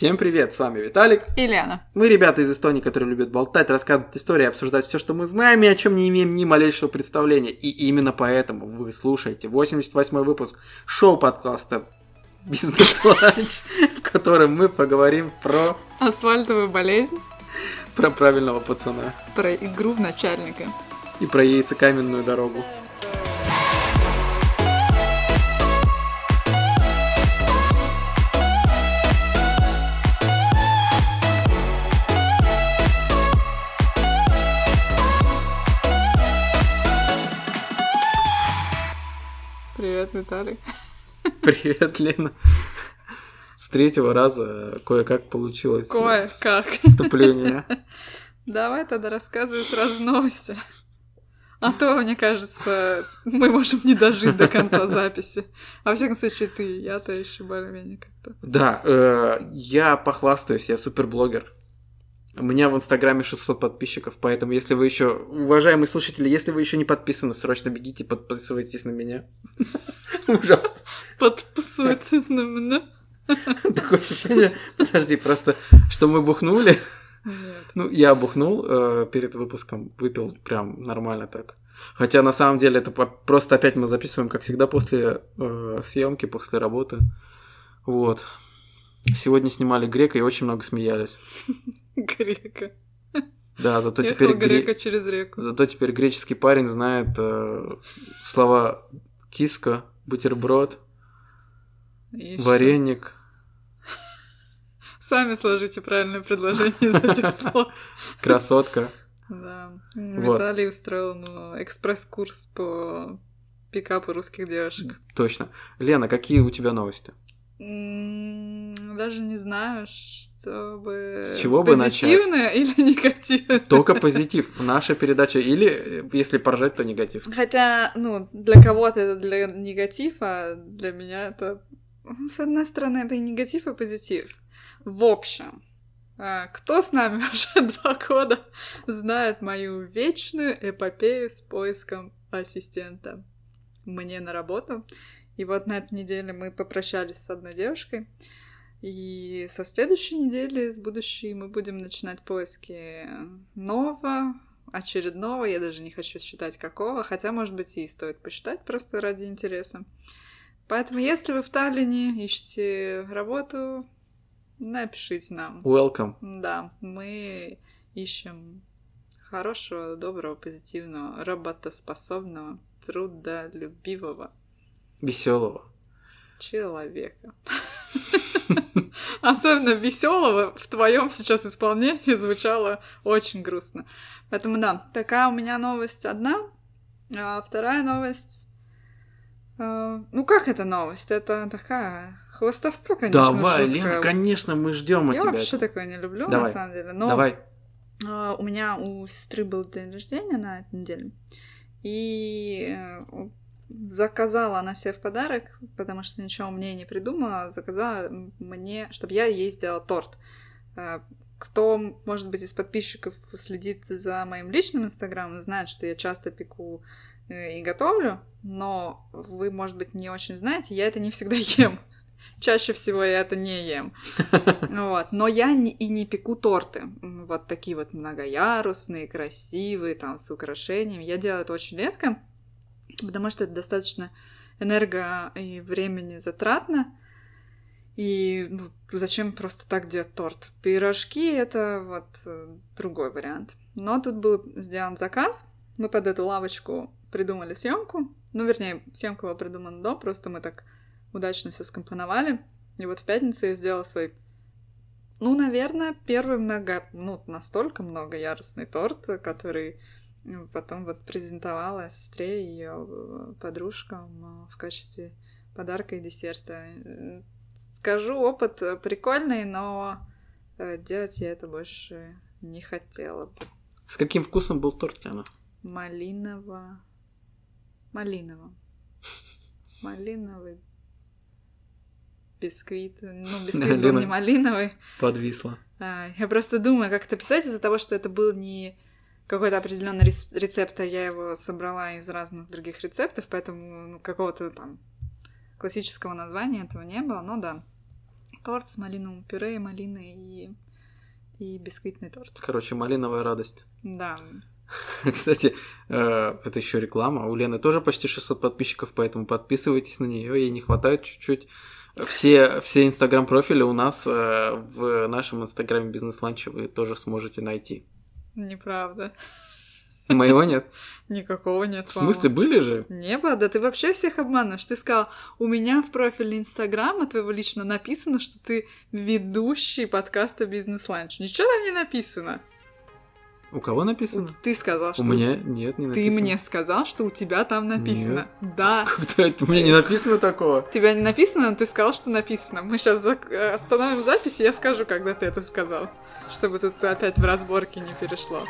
Всем привет, с вами Виталик. И Лена. Мы ребята из Эстонии, которые любят болтать, рассказывать истории, обсуждать все, что мы знаем и о чем не имеем ни малейшего представления. И именно поэтому вы слушаете 88 выпуск шоу-подкаста «Бизнес-ланч», в котором мы поговорим про... Асфальтовую болезнь. Про правильного пацана. Про игру в начальника. И про яйцекаменную дорогу. Привет, Виталий. Привет, Лена. С третьего раза кое-как получилось Кое-как. вступление. Давай тогда рассказывай сразу новости. А то, мне кажется, мы можем не дожить до конца записи. А во всяком случае, ты, я-то еще более-менее как-то. Да, э, я похвастаюсь, я суперблогер. У меня в Инстаграме 600 подписчиков, поэтому если вы еще, уважаемые слушатели, если вы еще не подписаны, срочно бегите, подписывайтесь на меня. Ужасно. Подписывайтесь на меня. Такое ощущение, подожди, просто, что мы бухнули. Нет. Ну, я бухнул э, перед выпуском, выпил прям нормально так. Хотя на самом деле это просто опять мы записываем, как всегда, после э, съемки, после работы. Вот. Сегодня снимали грека и очень много смеялись. Грека. Да, зато Ехал теперь, гре- грека через реку. зато теперь греческий парень знает э, слова киска, бутерброд, И ещё. вареник. Сами сложите правильное предложение из этих слов. Красотка. Да. Виталий устроил ну, экспресс-курс по пикапу русских девушек. Точно. Лена, какие у тебя новости? Даже не знаю, чтобы... С чего бы начать? Позитивное или негативное? Только позитив. Наша передача или, если поржать, то негатив. Хотя, ну, для кого-то это для негатива, а для меня это... ну, С одной стороны, это и негатив, и позитив. В общем, а, кто с нами уже два года знает мою вечную эпопею с поиском ассистента мне на работу. И вот на этой неделе мы попрощались с одной девушкой. И со следующей недели, с будущей, мы будем начинать поиски нового, очередного. Я даже не хочу считать какого, хотя, может быть, и стоит посчитать просто ради интереса. Поэтому, если вы в Таллине ищете работу, напишите нам. Welcome. Да, мы ищем хорошего, доброго, позитивного, работоспособного, трудолюбивого Веселого. человека. Особенно веселого в твоем сейчас исполнении звучало очень грустно. Поэтому да, такая у меня новость одна. А вторая новость... э, Ну как это новость? Это такая хвостовство, конечно. Давай, жуткое. Лена, конечно, мы ждем от Я тебя. вообще этого. такое не люблю, на Давай. самом деле. Но Давай. а, у меня у сестры был день рождения на этой неделе. И э, заказала она себе в подарок, потому что ничего мне не придумала, заказала мне, чтобы я ей сделала торт. Э, Кто, может быть, из подписчиков следит за моим личным инстаграмом, знает, что я часто пеку э, и готовлю, но вы, может быть, не очень знаете, я это не всегда ем. Чаще всего я это не ем. Вот. Но я не- и не пеку торты. Вот такие вот многоярусные, красивые, там, с украшениями. Я делаю это очень редко, потому что это достаточно энерго и времени затратно. И ну, зачем просто так делать торт? Пирожки — это вот э, другой вариант. Но тут был сделан заказ. Мы под эту лавочку придумали съемку. Ну, вернее, съемка была придумана до, просто мы так удачно все скомпоновали. И вот в пятницу я сделала свой ну, наверное, первый много, ну, настолько многоярусный торт, который потом вот презентовала сестре и ее подружкам э, в качестве подарка и десерта. Э, Скажу, опыт э, прикольный, но э, делать я это больше не хотела бы. С каким вкусом был торт, Лена? Малиново... Малиново. Малиновый бисквит. Ну, бисквит был не малиновый. Подвисла. Я просто думаю, как это писать из-за того, что это был не какой-то определенный рец- рецепт, а я его собрала из разных других рецептов, поэтому ну, какого-то там классического названия этого не было, ну да. Торт с малиновым пюре, малины и, и бисквитный торт. Короче, малиновая радость. Да. Кстати, э, это еще реклама. У Лены тоже почти 600 подписчиков, поэтому подписывайтесь на нее. Ей не хватает чуть-чуть. Все, все инстаграм-профили у нас э, в нашем инстаграме бизнес-ланче вы тоже сможете найти. Неправда. Моего нет? Никакого нет. В смысле, были же? Не было, да ты вообще всех обманываешь. Ты сказал, у меня в профиле Инстаграма твоего лично написано, что ты ведущий подкаста Бизнес Ланч. Ничего там не написано. У кого написано? Ты сказал, что... У меня нет, не написано. Ты мне сказал, что у тебя там написано. Нет. Да. Как-то это- у меня не написано такого. У тебя не написано, но ты сказал, что написано. Мы сейчас остановим запись, и я скажу, когда ты это сказал. Чтобы тут опять в разборке не перешло.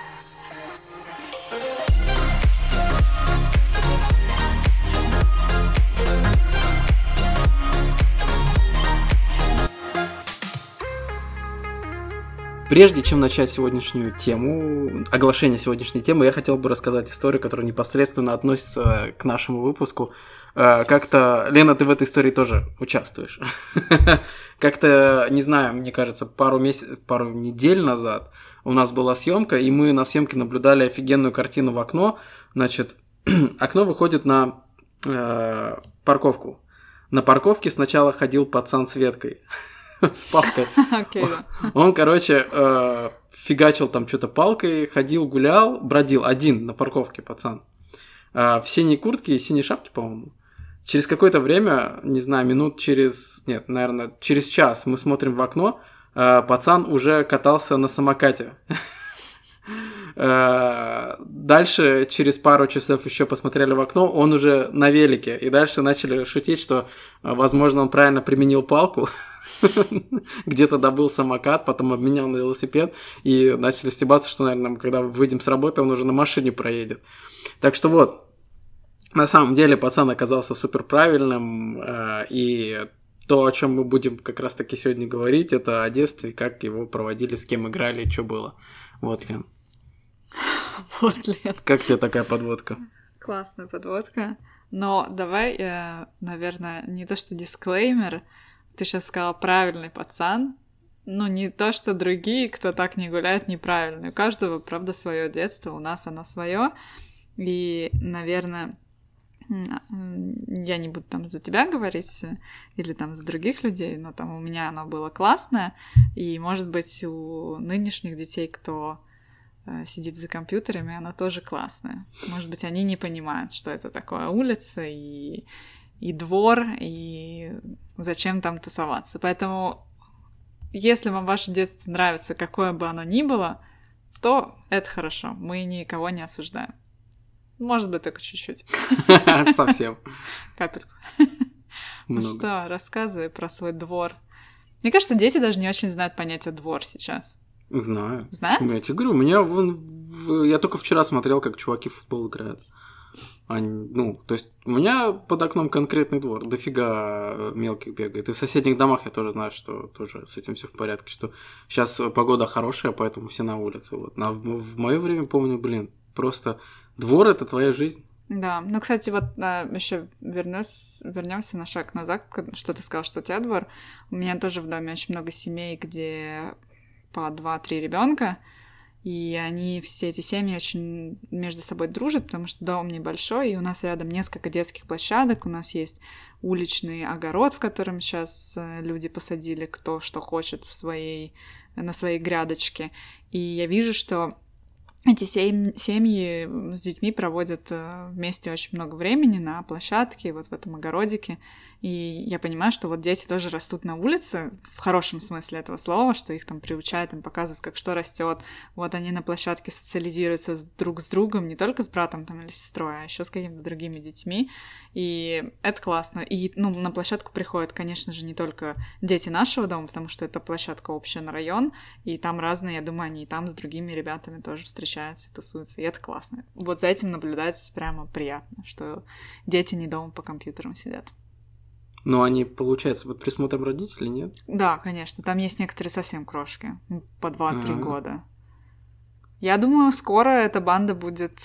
Прежде чем начать сегодняшнюю тему, оглашение сегодняшней темы, я хотел бы рассказать историю, которая непосредственно относится к нашему выпуску. Э, Как-то, Лена, ты в этой истории тоже участвуешь. Как-то, не знаю, мне кажется, пару месяцев, пару недель назад у нас была съемка, и мы на съемке наблюдали офигенную картину в окно. Значит, окно выходит на э, парковку. На парковке сначала ходил пацан с веткой, с палкой. Окей, да. Он, короче, э, фигачил там что-то палкой, ходил, гулял, бродил один на парковке, пацан. Э, в синей куртке и синей шапке, по-моему. Через какое-то время, не знаю, минут через... Нет, наверное, через час мы смотрим в окно, э, пацан уже катался на самокате. Э, Дальше, через пару часов еще посмотрели в окно, он уже на велике. И дальше начали шутить, что, э, возможно, он правильно применил палку, где-то добыл самокат, потом обменял на велосипед, и начали стебаться, что, наверное, когда выйдем с работы, он уже на машине проедет. Так что вот, на самом деле пацан оказался супер правильным, э, и то, о чем мы будем как раз-таки сегодня говорить, это о детстве, как его проводили, с кем играли, что было. Вот, Лен. Вот, Лен. Как тебе такая подводка? Классная подводка. Но давай, э, наверное, не то что дисклеймер, ты сейчас сказала правильный пацан, ну не то, что другие, кто так не гуляет, неправильный. У каждого, правда, свое детство, у нас оно свое. И, наверное, я не буду там за тебя говорить э, или там за других людей, но там у меня оно было классное, и, может быть, у нынешних детей, кто э, сидит за компьютерами, оно тоже классное. Может быть, они не понимают, что это такое улица и, и двор, и зачем там тусоваться. Поэтому, если вам ваше детство нравится, какое бы оно ни было, то это хорошо. Мы никого не осуждаем. Может быть, только чуть-чуть. Совсем. Капельку. Ну что, рассказывай про свой двор. Мне кажется, дети даже не очень знают понятие двор сейчас. Знаю. Почему? Я тебе говорю, у меня вон... Я только вчера смотрел, как чуваки в футбол играют. Они, ну, то есть у меня под окном конкретный двор, дофига мелких бегает. И в соседних домах я тоже знаю, что тоже с этим все в порядке, что сейчас погода хорошая, поэтому все на улице. Вот. А в, в мое время, помню, блин, просто двор это твоя жизнь. Да, ну, кстати, вот еще вернемся на шаг назад, что ты сказал, что у тебя двор. У меня тоже в доме очень много семей, где по 2-3 ребенка, и они, все эти семьи очень между собой дружат, потому что дом небольшой, и у нас рядом несколько детских площадок, у нас есть уличный огород, в котором сейчас люди посадили кто что хочет в своей, на своей грядочке. И я вижу, что эти сем- семьи с детьми проводят э, вместе очень много времени на площадке, вот в этом огородике. И я понимаю, что вот дети тоже растут на улице, в хорошем смысле этого слова, что их там приучают, им показывают, как что растет. Вот они на площадке социализируются друг с другом, не только с братом там или сестрой, а еще с какими-то другими детьми. И это классно. И ну, на площадку приходят, конечно же, не только дети нашего дома, потому что это площадка общая на район, и там разные, я думаю, они и там с другими ребятами тоже встречаются, тусуются, и это классно. Вот за этим наблюдать прямо приятно, что дети не дома по компьютерам сидят. Но они, получается, под присмотром родителей, нет? Да, конечно, там есть некоторые совсем крошки, ну, по 2-3 Ага. года. Я думаю, скоро эта банда будет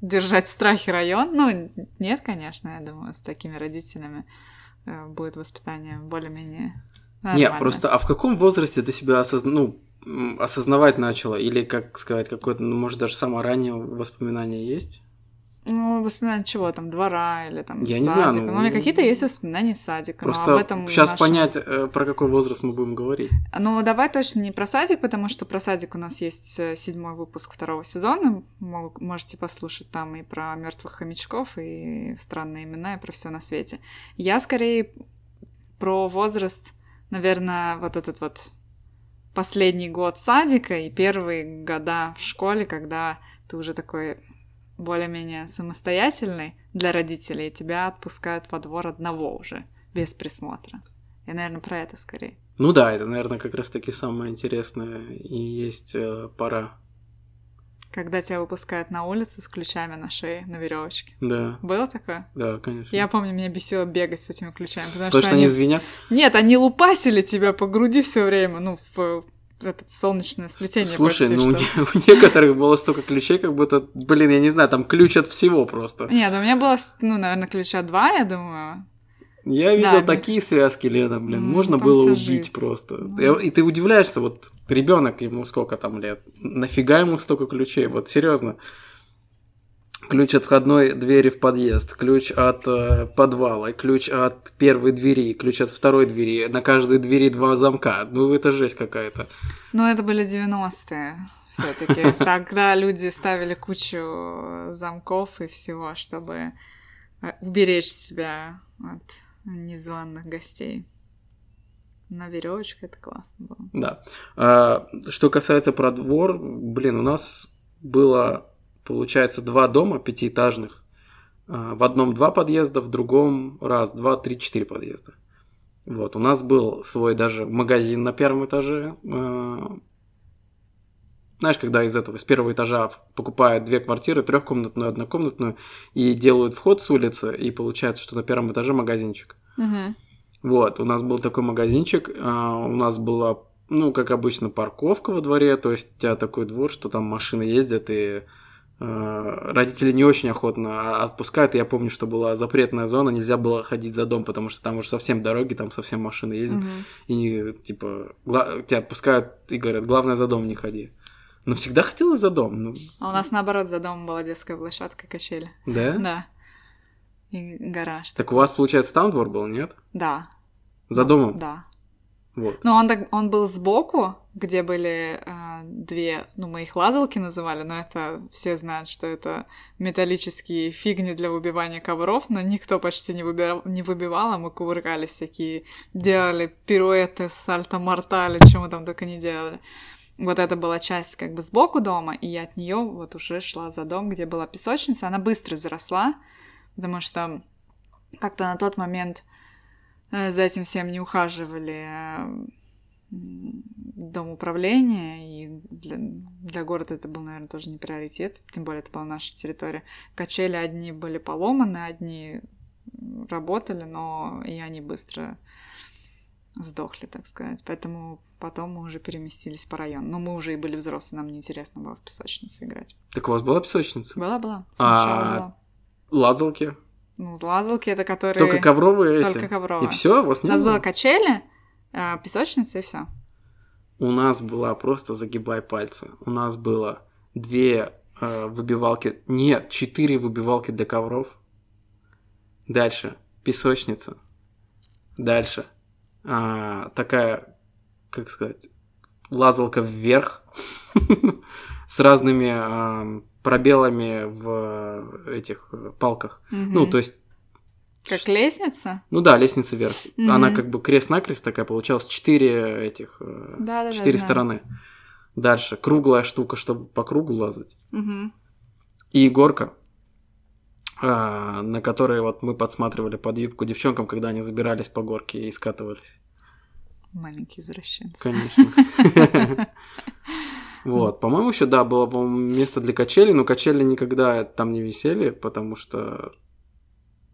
держать в страхе район. Ну, нет, конечно, я думаю, с такими родителями э, будет воспитание более-менее Не, Нормально. просто, а в каком возрасте ты себя осозна... ну, осознавать начала? Или, как сказать, какое-то, ну, может, даже самое раннее воспоминание есть? Ну, воспоминания чего там, двора или там Я не садика. знаю, ну, Ну, у меня какие-то есть воспоминания из садика. но Просто об этом сейчас нашем- понять, э, про какой возраст мы будем говорить. Ну, давай точно не про садик, потому что про садик у нас есть э, седьмой выпуск второго сезона. Мо- Можете послушать там и про мертвых хомячков, и странные имена, и про все на свете. Я скорее про возраст, наверное, вот этот вот последний год садика и первые года в школе, когда ты уже такой более-менее самостоятельный для родителей, тебя отпускают во двор одного уже, без присмотра. Я, наверное, про это скорее. Ну да, это, наверное, как раз-таки самое интересное и есть э, пора. Когда тебя выпускают на улицу с ключами на шее, на веревочке. Да, Было такое? да, конечно. Я помню, меня бесило бегать с этими ключами, потому, Потому что они звенят. Нет, они лупасили тебя по груди все время, ну, в, в это солнечное сплетение. Слушай, почти ну у, что. у некоторых было столько ключей, как будто, блин, я не знаю, там ключ от всего просто. Нет, у меня было, ну, наверное, ключа два, я думаю. Я видел Да, такие связки, Лена, блин, ну, можно было вся убить просто. Ну. И ты удивляешься, вот ребенок ему сколько там лет, нафига ему столько ключей, вот серьезно. Ключ от входной двери в подъезд, ключ от э, подвала, ключ от первой двери, ключ от второй двери, на каждой двери два замка. Ну, это жесть какая-то. Но это были 90-е все таки Тогда люди ставили кучу замков и всего, чтобы э, уберечь себя от незваных гостей. На веревочке это классно было. Да. А, что касается про двор, блин, у нас было, получается, два дома пятиэтажных. А, в одном два подъезда, в другом раз, два, три, четыре подъезда. Вот, у нас был свой даже магазин на первом этаже. А, Знаешь, когда из этого, с первого этажа покупают две квартиры, трехкомнатную, однокомнатную, и делают вход с улицы, и получается, что на первом этаже магазинчик. Мгм. Вот, у нас был такой магазинчик, а, у нас была, ну, как обычно, парковка во дворе, то есть у тебя такой двор, что там машины ездят, и родители не очень охотно отпускают. И я помню, что была запретная зона, нельзя было ходить за дом, потому что там уже совсем дороги, там совсем машины ездят, Мгм. и, типа, гла- тебя отпускают и говорят, главное, за дом не ходи. Но всегда хотелось за дом, ну, А у нас наоборот за домом была детская площадка, качели. да? Да. И гараж. Так у вас, получается, там двор был, нет? Да. За домом? Да. Вот. Но он, так, он был сбоку, где были э, две, ну, мы их лазалки называли, но это все знают, что это металлические фигни для выбивания ковров, но никто почти не, выбирал, не выбивал, а мы кувыркались всякие, делали пируэты, сальто-мортали, что мы там только не делали. Вот это была часть как бы сбоку дома, и я от нее вот уже шла за дом, где была песочница. Она быстро заросла, потому что как-то на тот момент э, за этим всем не ухаживали э, дом управления, и для, для города это был, наверное, тоже не приоритет, тем более это была наша территория. Качели одни были поломаны, одни работали, но и они быстро сдохли, так сказать. Поэтому потом мы уже переместились по району. Но мы уже и были взрослые, нам неинтересно было в песочнице играть. Так у вас была песочница? Была-была. А, была. Лазалки? Ну, лазалки это которые... Только ковровые эти? Только ковровые. И все, у вас У не нас было? качели, песочница и все. У нас была просто загибай пальцы. У нас было две э, выбивалки, нет, четыре выбивалки для ковров. Дальше песочница. Дальше а, такая, как сказать, лазалка вверх с разными а, пробелами в этих э, палках. Ну, то есть Как лестница? Ну да, лестница вверх. Мгм. Она как бы крест-накрест такая получалась. Четыре этих... э, Да-да-да, Четыре знаю. стороны. Дальше. Круглая штука, чтобы по кругу лазать. Мгм. И горка, а, на которой вот мы подсматривали под юбку девчонкам, когда они забирались по горке и скатывались. Маленький извращенец. Конечно. Вот, по-моему, еще, да, было, по-моему, место для качелей, но качели никогда там не висели, потому что...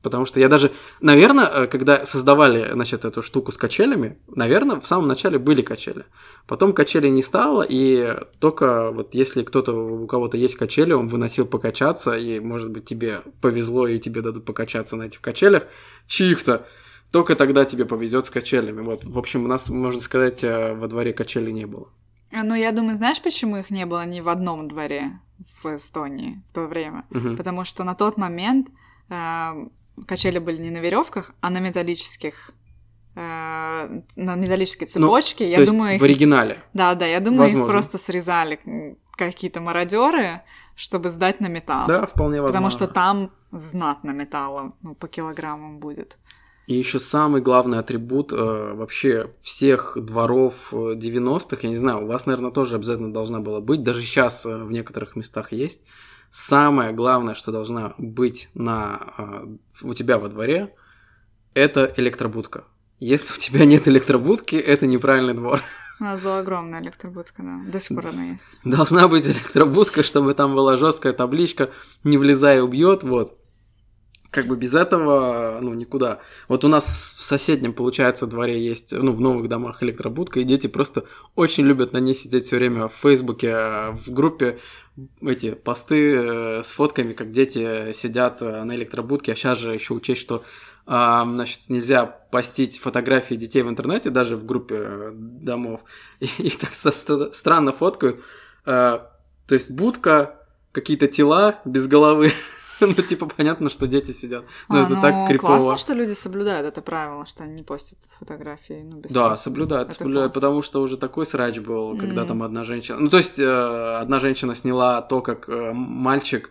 Потому что я даже, наверное, э, когда создавали, значит, эту штуку с качелями, наверное, в самом начале были качели. Потом качелей не стало, и только вот если кто-то, у кого-то есть качели, он выносил покачаться, и, может быть, тебе повезло, и тебе дадут покачаться на этих качелях чьих-то, только тогда тебе повезет с качелями. Вот, в общем, у нас, можно сказать, э, во дворе качели не было. А, Ну, я думаю, знаешь, почему их не было ни в одном дворе в Эстонии в то время? Мгм. Потому что на тот момент э, качели были не на веревках, а на металлических э, на металлической цепочке. я Ну, То есть думаю, их... в оригинале. Да, да, я думаю, их Возможно. просто срезали какие-то мародеры, чтобы сдать на металл. Да, вполне возможно. Потому что там знатно металла, ну, по килограммам будет. И еще самый главный атрибут э, вообще всех дворов э, 90-х, я не знаю, у вас, наверное, тоже обязательно должна была быть, даже сейчас э, в некоторых местах есть. Самое главное, что должна быть на, э, у тебя во дворе, это электробудка. Если у тебя нет электробудки, это неправильный двор. У нас была огромная электробудка, да. До сих пор она есть. Должна быть электробудка, чтобы там была жесткая табличка, не влезая убьет, вот. Как бы без этого, ну, никуда. Вот у нас в соседнем, получается, дворе есть, ну, в новых домах электробудка, и дети просто очень любят на ней сидеть все время в Фейсбуке, э, в группе эти посты э, с фотками, как дети сидят э, на электробудке, а сейчас же еще учесть, что значит, нельзя постить фотографии детей в интернете, даже в группе э, домов. И так со- ст- странно фоткают. То есть будка, какие-то тела без головы. Ну, типа, понятно, что дети сидят. Но А, это ну, так крипово. классно, что люди соблюдают это правило, что они не постят фотографии, ну, без Да, соблюдают, Это соблюдают, класс. потому что уже такой срач был, когда там одна женщина... Ну, то есть, э, одна женщина сняла то, как э, мальчик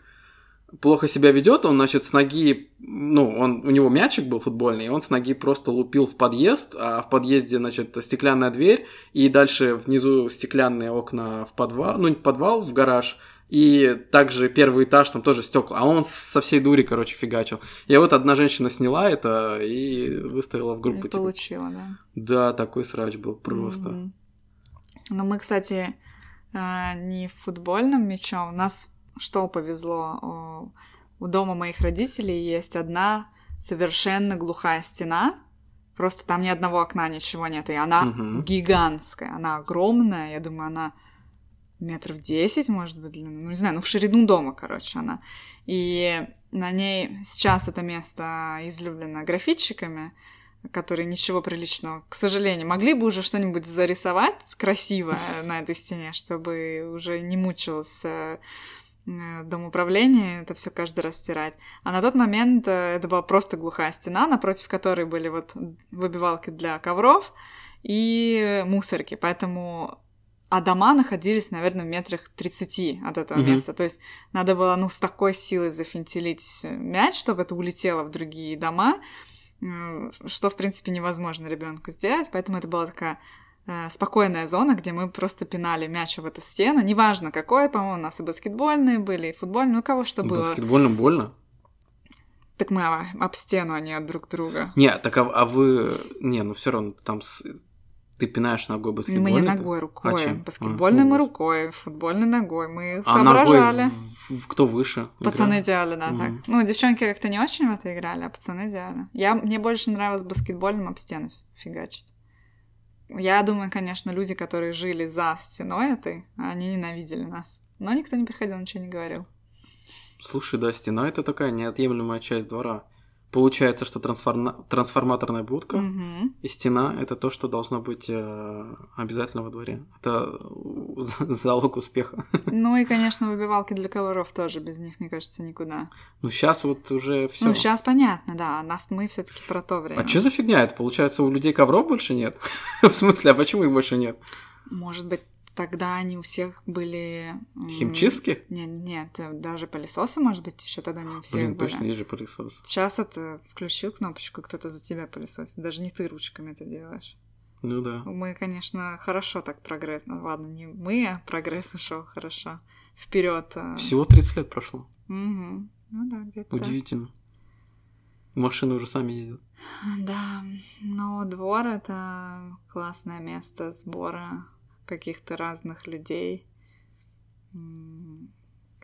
плохо себя ведет, он, значит, с ноги, ну, он, у него мячик был футбольный, и он с ноги просто лупил в подъезд, а в подъезде, значит, стеклянная дверь, и дальше внизу стеклянные окна в подвал, ну, не подвал, в гараж, и также первый этаж, там тоже стекла, а он со всей дури, короче, фигачил. И вот одна женщина сняла это и выставила в И группу. типа, получила, да. да, такой срач был просто. Мгм. Ну, мы, кстати, а, не футбольным мячом. У нас что повезло? У дома моих родителей есть одна совершенно глухая стена. Просто там ни одного окна, ничего нет. И она Мгм. гигантская, она огромная. Я думаю, она метров 10, может быть, длина. Ну, не знаю, ну, в ширину дома, короче, она. И на ней сейчас это место излюблено графитчиками, которые ничего приличного, к сожалению, могли бы уже что-нибудь зарисовать красиво на этой стене, чтобы уже не мучилось э, э, дом управления это все каждый раз стирать. А на тот момент э, это была просто глухая стена, напротив которой были вот выбивалки для ковров и мусорки. Поэтому а дома находились, наверное, в метрах 30 от этого Мгм. места. То есть надо было, ну, с такой силой зафинтилить мяч, чтобы это улетело в другие дома, м, что, в принципе, невозможно ребенку сделать. Поэтому это была такая э, спокойная зона, где мы просто пинали мяч в эту стену. Неважно какой, по-моему, у нас и баскетбольные были, и футбольные, у кого что было. Баскетбольным больно? Так мы об стену, а не от друг друга. Не, так а, а вы... Не, ну все равно там с- ты пинаешь ногой Мы баскетбольный. не ногой, рукой. А чем? Баскетбольной А, мы ну, рукой, футбольной ногой. Мы А ногой соображали. в- в- кто выше? Пацаны играет? делали, да, так. Мгм. Ну, девчонки как-то не очень в это играли, а пацаны делали. Я, мне больше нравилось баскетбольным об стену фигачить. Я думаю, конечно, люди, которые жили за стеной этой, они ненавидели нас. Но никто не приходил, ничего не говорил. Слушай, да, стена это такая неотъемлемая часть двора. Получается, что трансформа- трансформаторная будка Мгм. и стена это то, что должно быть э, обязательно во дворе. Это э, за- залог успеха. Ну и, конечно, выбивалки для ковров тоже, без них, мне кажется, никуда. Ну сейчас вот уже все. Ну, сейчас понятно, да, мы все таки про то время. А что за фигня это? Получается, у людей ковров больше нет? В смысле, а почему их больше нет? Может быть, тогда они у всех были... Химчистки? Не, нет, э, даже пылесосы, может быть, еще тогда не у всех Блин, были. точно, есть же пылесос. Сейчас это включил кнопочку, кто-то за тебя пылесосит. Даже не ты ручками это делаешь. Ну да. Мы, конечно, хорошо так прогресс. Ну ладно, не мы, а прогресс ушел хорошо. Вперед. Всего 30 лет прошло. Ну да, где-то. Удивительно. Машины уже сами ездят. Да, но двор это классное место сбора каких-то разных людей,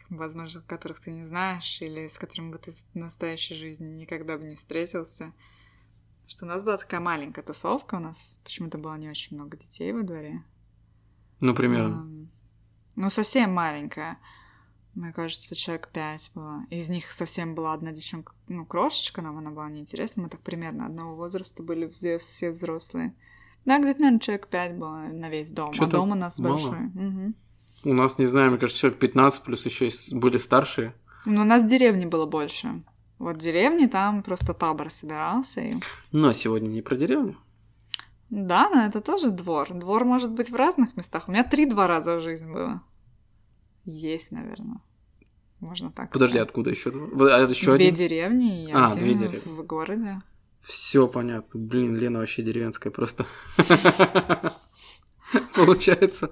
возможно, которых ты не знаешь, или с которыми бы ты в настоящей жизни никогда бы не встретился. Что у нас была такая маленькая тусовка, у нас почему-то было не очень много детей во дворе. Ну, примерно. Ну, совсем маленькая. мне кажется, человек пять было. Из них совсем была одна девчонка, ну, крошечка, нам она была неинтересна. Мы так примерно одного возраста были все, все взрослые. Да, где-то, наверное, человек пять было на весь дом. Чё-то а дом у нас мало. большой. Мгм. У нас, не знаю, мне кажется, человек 15, плюс еще были старшие. Ну, у нас в деревне было больше. Вот в деревне там просто табор собирался. И... Но сегодня не про деревню. Да, но это тоже двор. Двор может быть в разных местах. У меня три двора за жизнь было. Есть, наверное. Можно так Подожди, сказать. откуда еще два? А еще Две один? деревни и А, один две деревни. в городе. Все понятно. Блин, Лена вообще деревенская просто. Получается.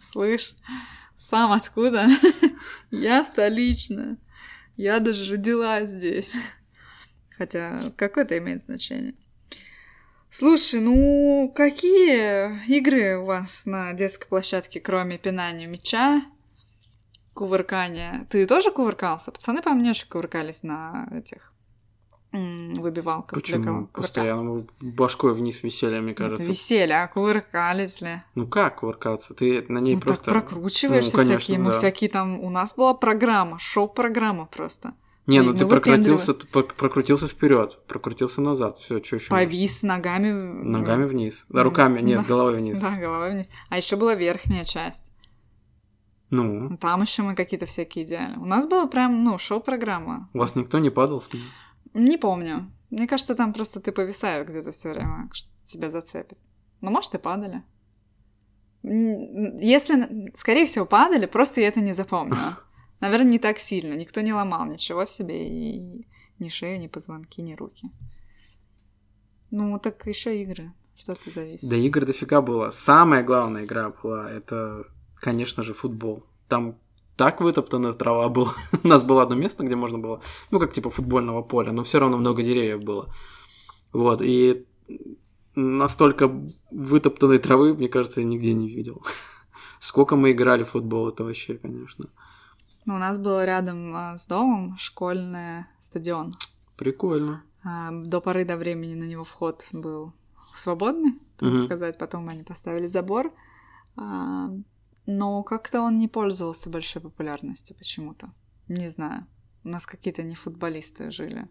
Слышь, сам откуда? Я столичная. Я даже родилась здесь. Хотя какое это имеет значение? Слушай, ну какие игры у вас на детской площадке, кроме пинания мяча, кувыркания? Ты тоже кувыркался? Пацаны, по мне, очень кувыркались на этих кого- Почему? Постоянно мы башкой вниз висели, мне Это кажется. веселье, а кувыркались ли? Ну как кувыркаться? Ты на ней Ну, просто... так прокручиваешься Ну, конечно, всякие, мы да. всякие там... У нас была программа, шоу-программа просто. Не, ну мы ты прокрутился, ты прокрутился вперед, прокрутился назад. Все, что еще? Повис ногами... Ногами вниз. Да, руками, нет, головой вниз. Да, головой вниз. А еще была верхняя часть. Ну, Там еще мы какие-то всякие делали. У нас было прям, ну, шоу-программа. у вас никто не падал с ним? Не помню. Мне кажется, там просто ты повисаешь где-то все время, что тебя зацепит. Ну, может, и падали. Если, скорее всего, падали, просто я это не запомнила. Наверное, не так сильно. Никто не ломал ничего себе, и ни шею, ни позвонки, ни руки. Ну, так еще игры. Что ты зависит? Да игр дофига было. Самая главная игра была, это, конечно же, футбол. Там так вытоптана трава была. У нас было одно место, где можно было, ну, как типа футбольного поля, но все равно много деревьев было. Вот, и настолько вытоптанной травы, мне кажется, я нигде не видел. Сколько мы играли в футбол, это вообще, конечно. Ну, у нас был рядом а, с домом школьный стадион. Прикольно. А, До поры до времени на него вход был свободный, так Мгм. сказать. Потом они поставили забор. Но как-то он не пользовался большой популярностью почему-то. Не знаю. У нас какие-то не футболисты жили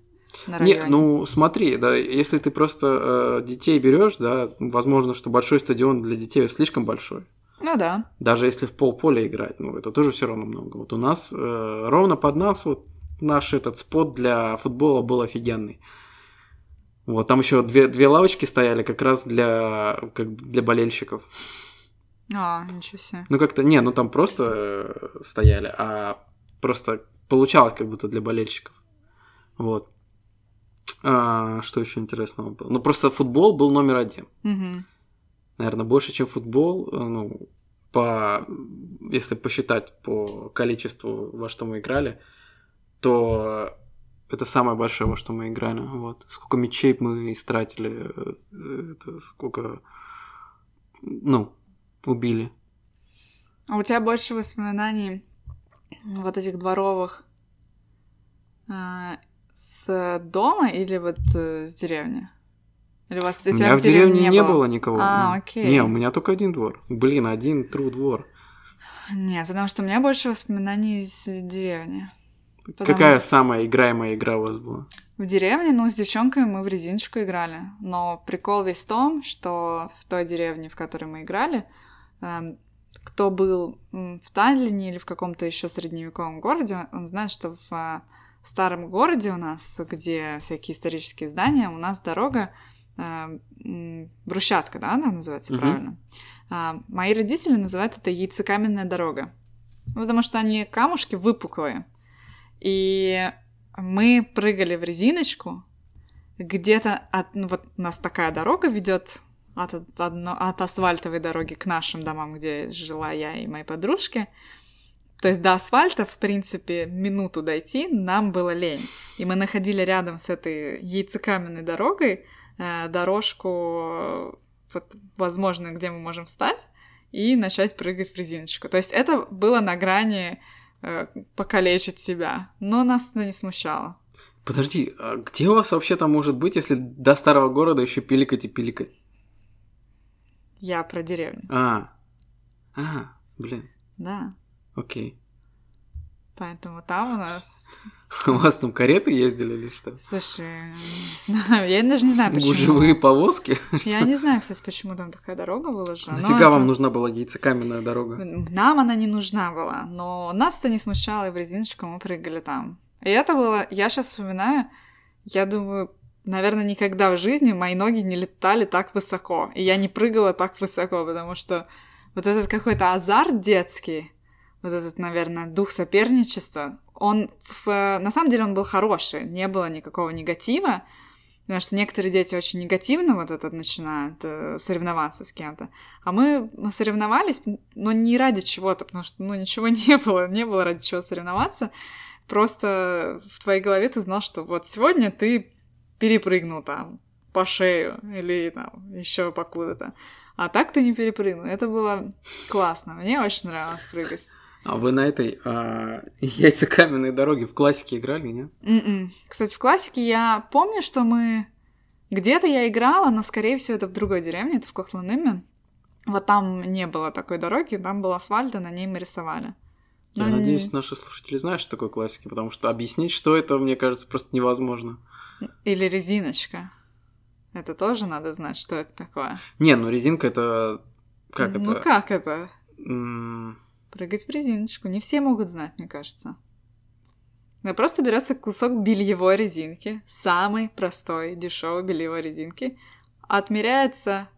на Не, районе. ну смотри, да, если ты просто э, детей берешь, да, возможно, что большой стадион для детей слишком большой. Ну да. Даже если в полполя играть, ну это тоже все равно много. Вот у нас э, ровно под нас вот наш этот спот для футбола был офигенный. Вот там еще две, две лавочки стояли как раз для как для болельщиков. А, ничего себе. Ну как-то не, ну там просто э, стояли, а просто получалось как будто для болельщиков. Вот. А, что еще интересного было? Ну просто футбол был номер один. Мгм. наверное, больше, чем футбол, э, ну, по, если посчитать по количеству, во что мы играли, то это самое большое, во что мы играли. Вот. Сколько мячей мы истратили, э, это сколько, ну, убили. А у тебя больше воспоминаний вот этих дворовых а, с дома или вот э, с деревни? Или у вас у меня в деревне не было никого. А, окей. Не, у меня только один двор. Блин, один тру двор. Нет, потому что у меня больше воспоминаний из деревни. Потому- Какая самая играемая игра у вас была? В деревне, ну, с девчонками мы в резиночку играли. Но прикол весь в том, что в той деревне, в которой мы играли, кто был в Таллине или в каком-то еще средневековом городе, он знает, что в э, старом городе у нас, где всякие исторические здания, у нас дорога э, брусчатка, да, она называется Мгм. правильно. А, мои родители называют это яйцекаменная дорога. Потому что они камушки выпуклые. И мы прыгали в резиночку. Где-то от, ну, вот у нас такая дорога ведет от, от, одно- от асфальтовой дороги к нашим домам, где жила я и мои подружки. То есть до асфальта, в принципе, минуту дойти нам было лень. И мы находили рядом с этой яйцекаменной дорогой э, дорожку, вот, возможно, где мы можем встать и начать прыгать в резиночку. То есть это было на грани э, покалечить себя, но нас это не смущало. Подожди, а где у вас вообще там может быть, если до старого города еще пиликать и пиликать? Я про деревню. А, а, блин, Да. окей. Поэтому там у нас... У вас там кареты ездили или что? Слушай, не знаю, я даже не знаю, почему. Гужевые повозки? Я не знаю, кстати, почему там такая дорога выложена. Нафига вам нужна была яйцекаменная дорога? Нам она не нужна была, но нас это не смущало, и в резиночку мы прыгали там. И это было, я сейчас вспоминаю, я думаю, наверное, никогда в жизни мои ноги не летали так высоко, и я не прыгала так высоко, потому что вот этот какой-то азарт детский, вот этот, наверное, дух соперничества, он, в- на самом деле, он был хороший, не было никакого негатива, потому что некоторые дети очень негативно вот этот начинают э, соревноваться с кем-то, а мы соревновались, но не ради чего-то, потому что, ну, ничего не было, не было ради чего соревноваться, просто в твоей голове ты знал, что вот сегодня ты перепрыгнул там по шею или там еще покуда-то, а так ты не перепрыгнул. Это было классно, мне очень нравилось прыгать. А вы на этой а, яйцекаменной дороге в классике играли, не? М-м. Кстати, в классике я помню, что мы... Где-то я играла, но, скорее всего, это в другой деревне, это в Кохланыме. Вот там не было такой дороги, там был асфальт, и на ней мы рисовали. Я Ну, надеюсь, наши слушатели знают, что такое классики, потому что объяснить, что это, мне кажется, просто невозможно. Или резиночка. Это тоже надо знать, что это такое. Не, ну резинка это... Как ну это? как это? М, Прыгать в резиночку. Не все могут знать, мне кажется. Да просто берется кусок бельевой резинки, самой простой, дешевой бельевой резинки, отмеряется,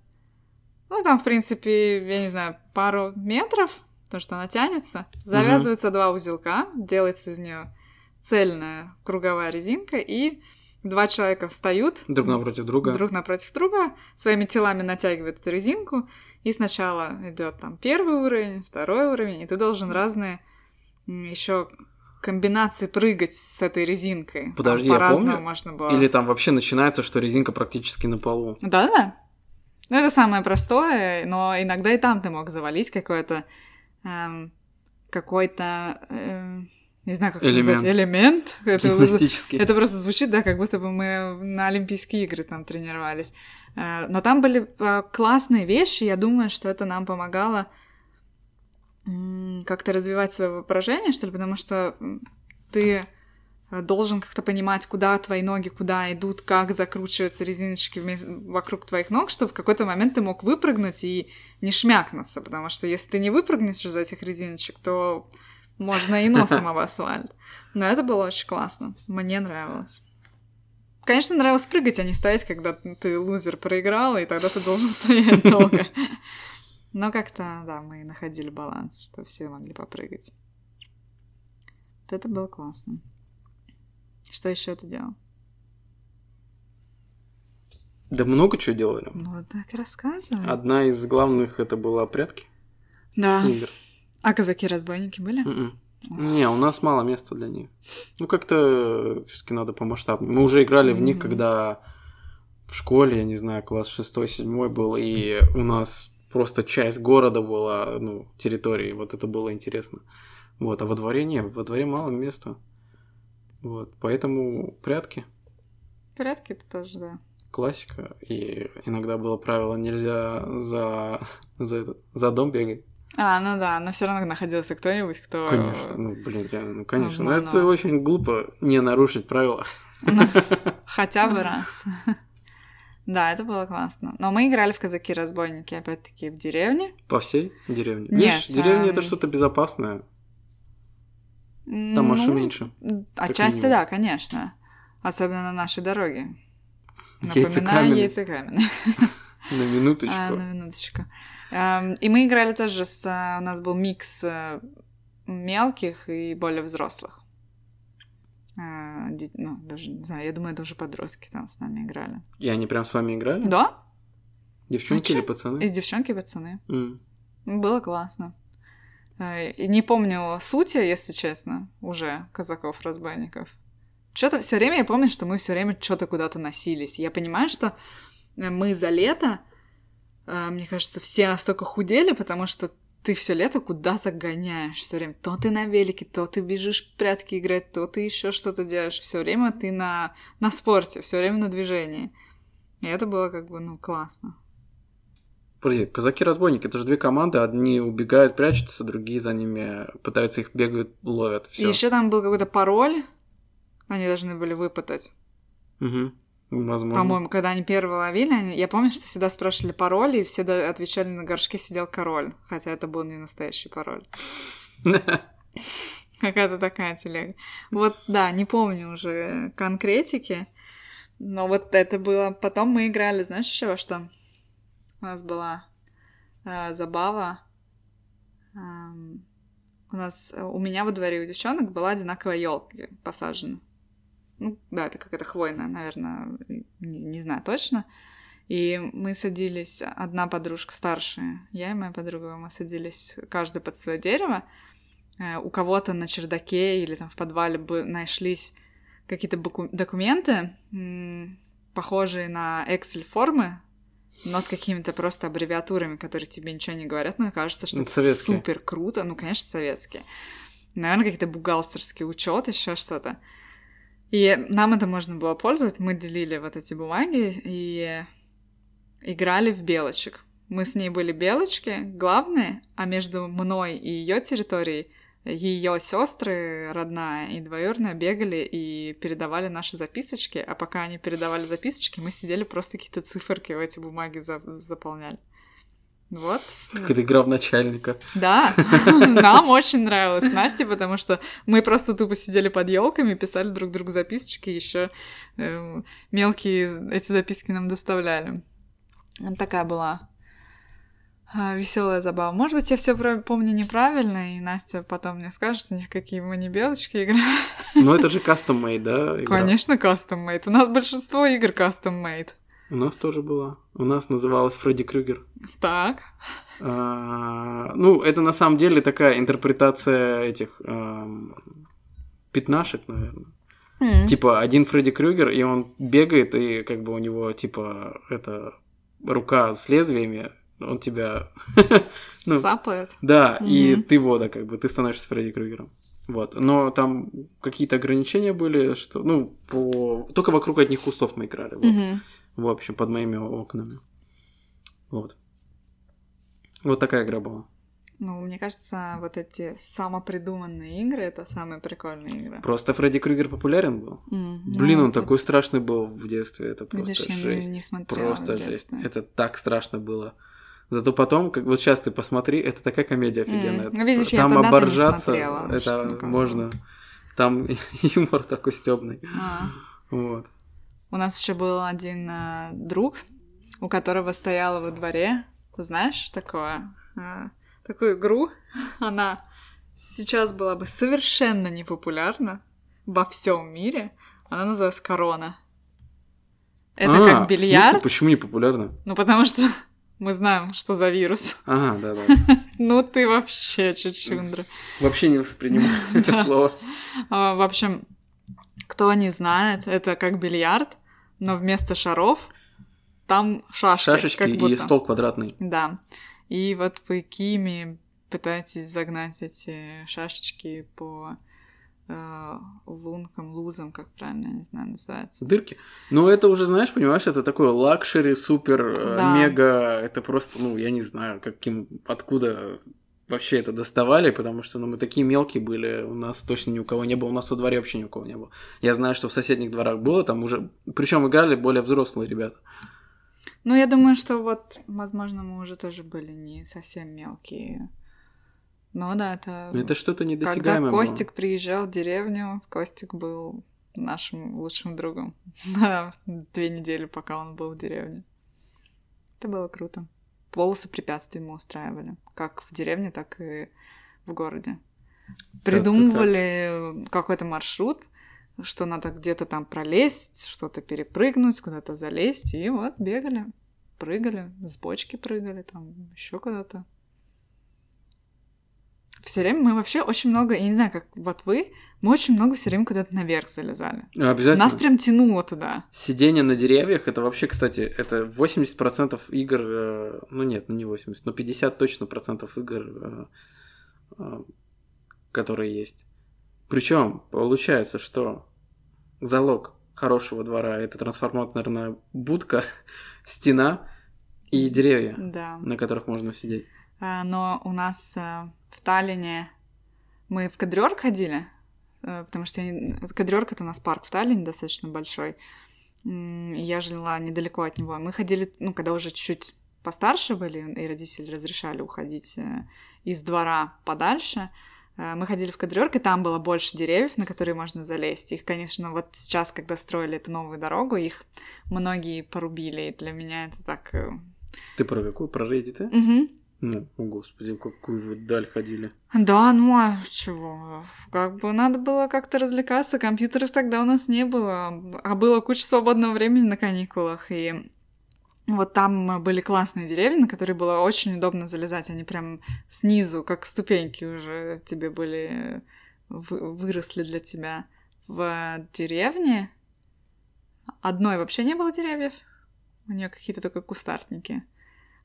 ну, там, в принципе, я не знаю, пару метров, потому что она тянется, завязываются два узелка, делается из нее цельная круговая резинка, и два человека встают Друг напротив друга. друг напротив друга, своими телами натягивают эту резинку, и сначала идет там первый уровень, второй уровень, и ты должен разные еще комбинации прыгать с этой резинкой. Там Подожди, я по-разному помню. можно было. Или там вообще начинается, что резинка практически на полу. Да-да. Ну, это самое простое, но иногда и там ты мог завалить какой-то... эм, какой-то... эм, не знаю, как Элемент. назвать, элемент. Это. Это просто звучит, да, как будто бы мы на Олимпийские игры там тренировались. Э, Но там были э, классные вещи, я думаю, что это нам помогало как-то развивать свое воображение, что ли, потому что ты должен как-то понимать, куда твои ноги, куда идут, как закручиваются резиночки вокруг твоих ног, чтобы в какой-то момент ты мог выпрыгнуть и не шмякнуться, потому что если ты не выпрыгнешь из этих резиночек, то можно и носом об асфальт. Но это было очень классно. Мне нравилось. Конечно, нравилось прыгать, а не стоять, когда ты лузер проиграл, и тогда ты должен стоять долго. Но как-то, да, мы находили баланс, что все могли попрыгать. Это было классно. Что еще ты делал? Да много чего делали. Ну, так и рассказывай. Одна из главных это была прятки Да. игр. А казаки-разбойники были? Мгм. Не, у нас мало места для них. Ну, как-то все-таки надо помасштабнее. Мы уже играли в них, когда в школе, я не знаю, класс 6-7 был, и у нас просто часть города была, ну, территории. Вот это было интересно. Вот, а во дворе не, во дворе мало места. Вот, поэтому прятки, Порядки это тоже, да. классика. И иногда было правило, нельзя за, за, этот- за дом бегать. А, ну да, но все равно находился кто-нибудь, кто... Конечно, ну, блин, реально, ну, конечно. Но Обманул. это очень глупо не нарушить правила. Ну, Хотя бы раз. Да, это было классно. Но мы играли в казаки-разбойники, опять-таки, в деревне. По всей деревне? Нет, Видишь, деревня это эм, что-то безопасное. Там машин Ну, меньше. Отчасти минимум. да, конечно. Особенно на нашей дороге. Напоминаю, Яйцекаменной. яйцекаменной. На минуточку. А, на минуточку. Эм, И мы играли тоже с... э, У нас был микс э, мелких и более взрослых. Э, Ну, даже, не знаю, я думаю, это уже подростки там с нами играли. И они прям с вами играли? Да? Девчонки А или пацаны? И девчонки, и пацаны. М. Было классно. Э, не помню сути, если честно, уже казаков-разбойников. Что-то все время я помню, что мы все время что-то куда-то носились. Я понимаю, что э, мы за лето, э, мне кажется, все настолько худели, потому что ты все лето куда-то гоняешь все время. То ты на велике, то ты бежишь в прятки играть, то ты еще что-то делаешь. Все время ты на, на спорте, все время на движении. И это было как бы, ну, классно. Подожди, казаки-разбойники, это же две команды, одни убегают, прячутся, другие за ними пытаются их бегают, ловят. И Все. еще там был какой-то пароль, они должны были выпытать. Угу. Возможно. По-моему, когда они первые ловили, они- я помню, что всегда спрашивали пароль, и все отвечали на горшке сидел король, хотя это был не настоящий пароль. Какая-то такая телега. Вот, да, не помню уже конкретики, но вот это было... Потом мы играли, знаешь, еще во что? У нас была э, забава. Эм, у нас... э, У меня во дворе у девчонок была одинаковая елка посажена. Ну, да, это какая-то хвойная, наверное, не, не знаю точно. И мы садились, одна подружка старшая, я и моя подруга, мы садились каждый под свое дерево. Э, У кого-то на чердаке или там в подвале бы нашлись какие-то боку- документы, похожие на Excel-формы, но с какими-то просто аббревиатурами, которые тебе ничего не говорят, но кажется, что Ну, это супер круто. Ну, конечно, советские. Наверное, какие-то бухгалтерский учет, еще что-то. И нам это можно было пользоваться. Мы делили вот эти бумаги и играли в белочек. Мы с ней были белочки, главные, а между мной и ее территорией ее сестры, родная и двоюродная, бегали и передавали наши записочки, а пока они передавали записочки, мы сидели просто какие-то циферки в эти бумаги за- заполняли. Вот. Как это игра в начальника. Да, нам очень нравилось Насте, потому что мы просто тупо сидели под елками, писали друг другу записочки, еще мелкие эти записки нам доставляли. Такая была веселая забава. Может быть, я все помню неправильно, и Настя потом мне скажет, что никакие мы не белочки играем. Но это же custom-made, да? игра? Конечно, custom-made. У нас большинство игр custom-made. У нас тоже была. У нас называлась Фредди Крюгер. Так. А, ну, это на самом деле такая интерпретация этих ам, пятнашек, наверное. М. Типа один Фредди Крюгер, и он бегает, и как бы у него типа это рука с лезвиями, он тебя... ну, Цапает. Да, и Мгм. ты вода, как бы, ты становишься Фредди Крюгером. Вот. Но там какие-то ограничения были, что, ну, по... только вокруг одних кустов мы играли. Вот. Мгм. В общем, под моими окнами. Вот. Вот такая игра была. Ну, мне кажется, вот эти самопридуманные игры это самые прикольные игры. Просто Фредди Крюгер популярен был. М, Блин, ну, он вот такой страшный был в детстве. Это просто Видишь, я не- жесть. не смотрела Просто жесть. Это так страшно было. Зато потом, как вот сейчас ты посмотри, это такая комедия офигенная. ну, видишь, я Там не оборжаться, смотрела, это можно. Там юмор такой стебный. А. Вот. У нас еще был один э, друг, у которого стояла во дворе, знаешь, такое, э, такую игру. Она сейчас была бы совершенно непопулярна во всем мире. Она называется Корона. Это А, как в смысле, бильярд, почему не популярно? ну потому что мы знаем, что за вирус. Ага, да, да. Ну ты вообще чучундра. Вообще не воспринимаю это слово. А, В общем, кто не знает, это как бильярд, но вместо шаров там шашки. Шашечки и стол квадратный. Да. И вот вы киями пытаетесь загнать эти шашечки по э, лункам, лузам, как правильно, я не знаю, называется. Дырки. Ну, это уже, знаешь, понимаешь, это такое luxury, супер, э, Да. мега. Это просто, ну, я не знаю, каким, откуда вообще это доставали, потому что ну, мы такие мелкие были, у нас точно ни у кого не было, у нас во дворе вообще ни у кого не было. Я знаю, что в соседних дворах было, там уже, причем играли более взрослые ребята. Ну, я думаю, что вот, возможно, мы уже тоже были не совсем мелкие. Но да, это... Это что-то Когда недосягаемое было. Костик приезжал в деревню, Костик был нашим лучшим другом на две недели, пока он был в деревне. Это было круто. Полосы препятствий мы устраивали, как в деревне, так и в городе. Придумывали какой-то маршрут, что надо где-то там пролезть, что-то перепрыгнуть, куда-то залезть, и вот бегали, прыгали, с бочки прыгали, там еще куда-то. Все время мы вообще очень много, я не знаю, как вот вы, мы очень много все время куда-то наверх залезали. Обязательно. Нас прям тянуло туда. Сидение на деревьях, это вообще, кстати, это 80% игр, э, ну нет, ну не 80, но 50 точно процентов игр, э, э, которые есть. Причем получается, что залог хорошего двора это трансформаторная будка, стена И деревья, Да. на которых можно сидеть. А, Но у нас в Таллине мы в Кадрёрк ходили, э, потому что я не- вот Кадрёрк — это у нас парк в Таллине достаточно большой. Я жила недалеко от него. Мы ходили, ну, когда уже чуть-чуть постарше были, и родители разрешали уходить э, из двора подальше, э, мы ходили в Кадрёрк, и там было больше деревьев, на которые можно залезть. Их, конечно, вот сейчас, когда строили эту новую дорогу, их многие порубили, и для меня это так... Ты про какую? Про Reddit? а? Ну, о господи, какую вы даль ходили. Да, ну а чего? Как бы надо было как-то развлекаться, компьютеров тогда у нас не было, а было куча свободного времени на каникулах, и вот там были классные деревья, на которые было очень удобно залезать, они прям снизу, как ступеньки уже тебе были, вы- выросли для тебя. В деревне одной вообще не было деревьев, у нее какие-то только кустарники.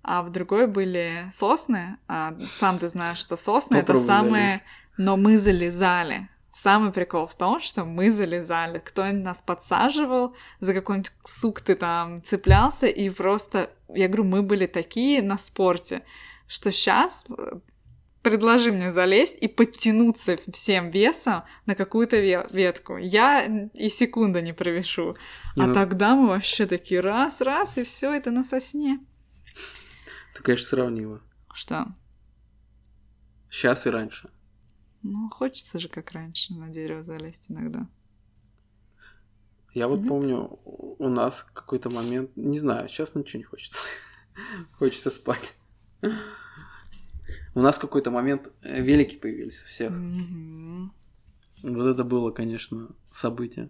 А в другой были сосны. А сам ты знаешь, что сосны это самые... Но мы залезали. Самый прикол в том, что мы залезали. Кто-нибудь нас подсаживал, за какой-нибудь сук ты там цеплялся, и просто, я говорю, мы были такие на спорте, что сейчас предложи мне залезть и подтянуться всем весом на какую-то ве- ветку. Я и секунды не провешу. Не, а ну, тогда мы вообще такие раз-раз, и все это на сосне. Ты, конечно, сравнила. Что? Сейчас и раньше. Ну, хочется же, как раньше, на дерево залезть иногда. Я вот Нет? помню, у нас какой-то момент, не знаю, сейчас ничего не хочется. Хочется спать. У нас какой-то момент э, велики появились у всех. Мгм. Вот это было, конечно, событие.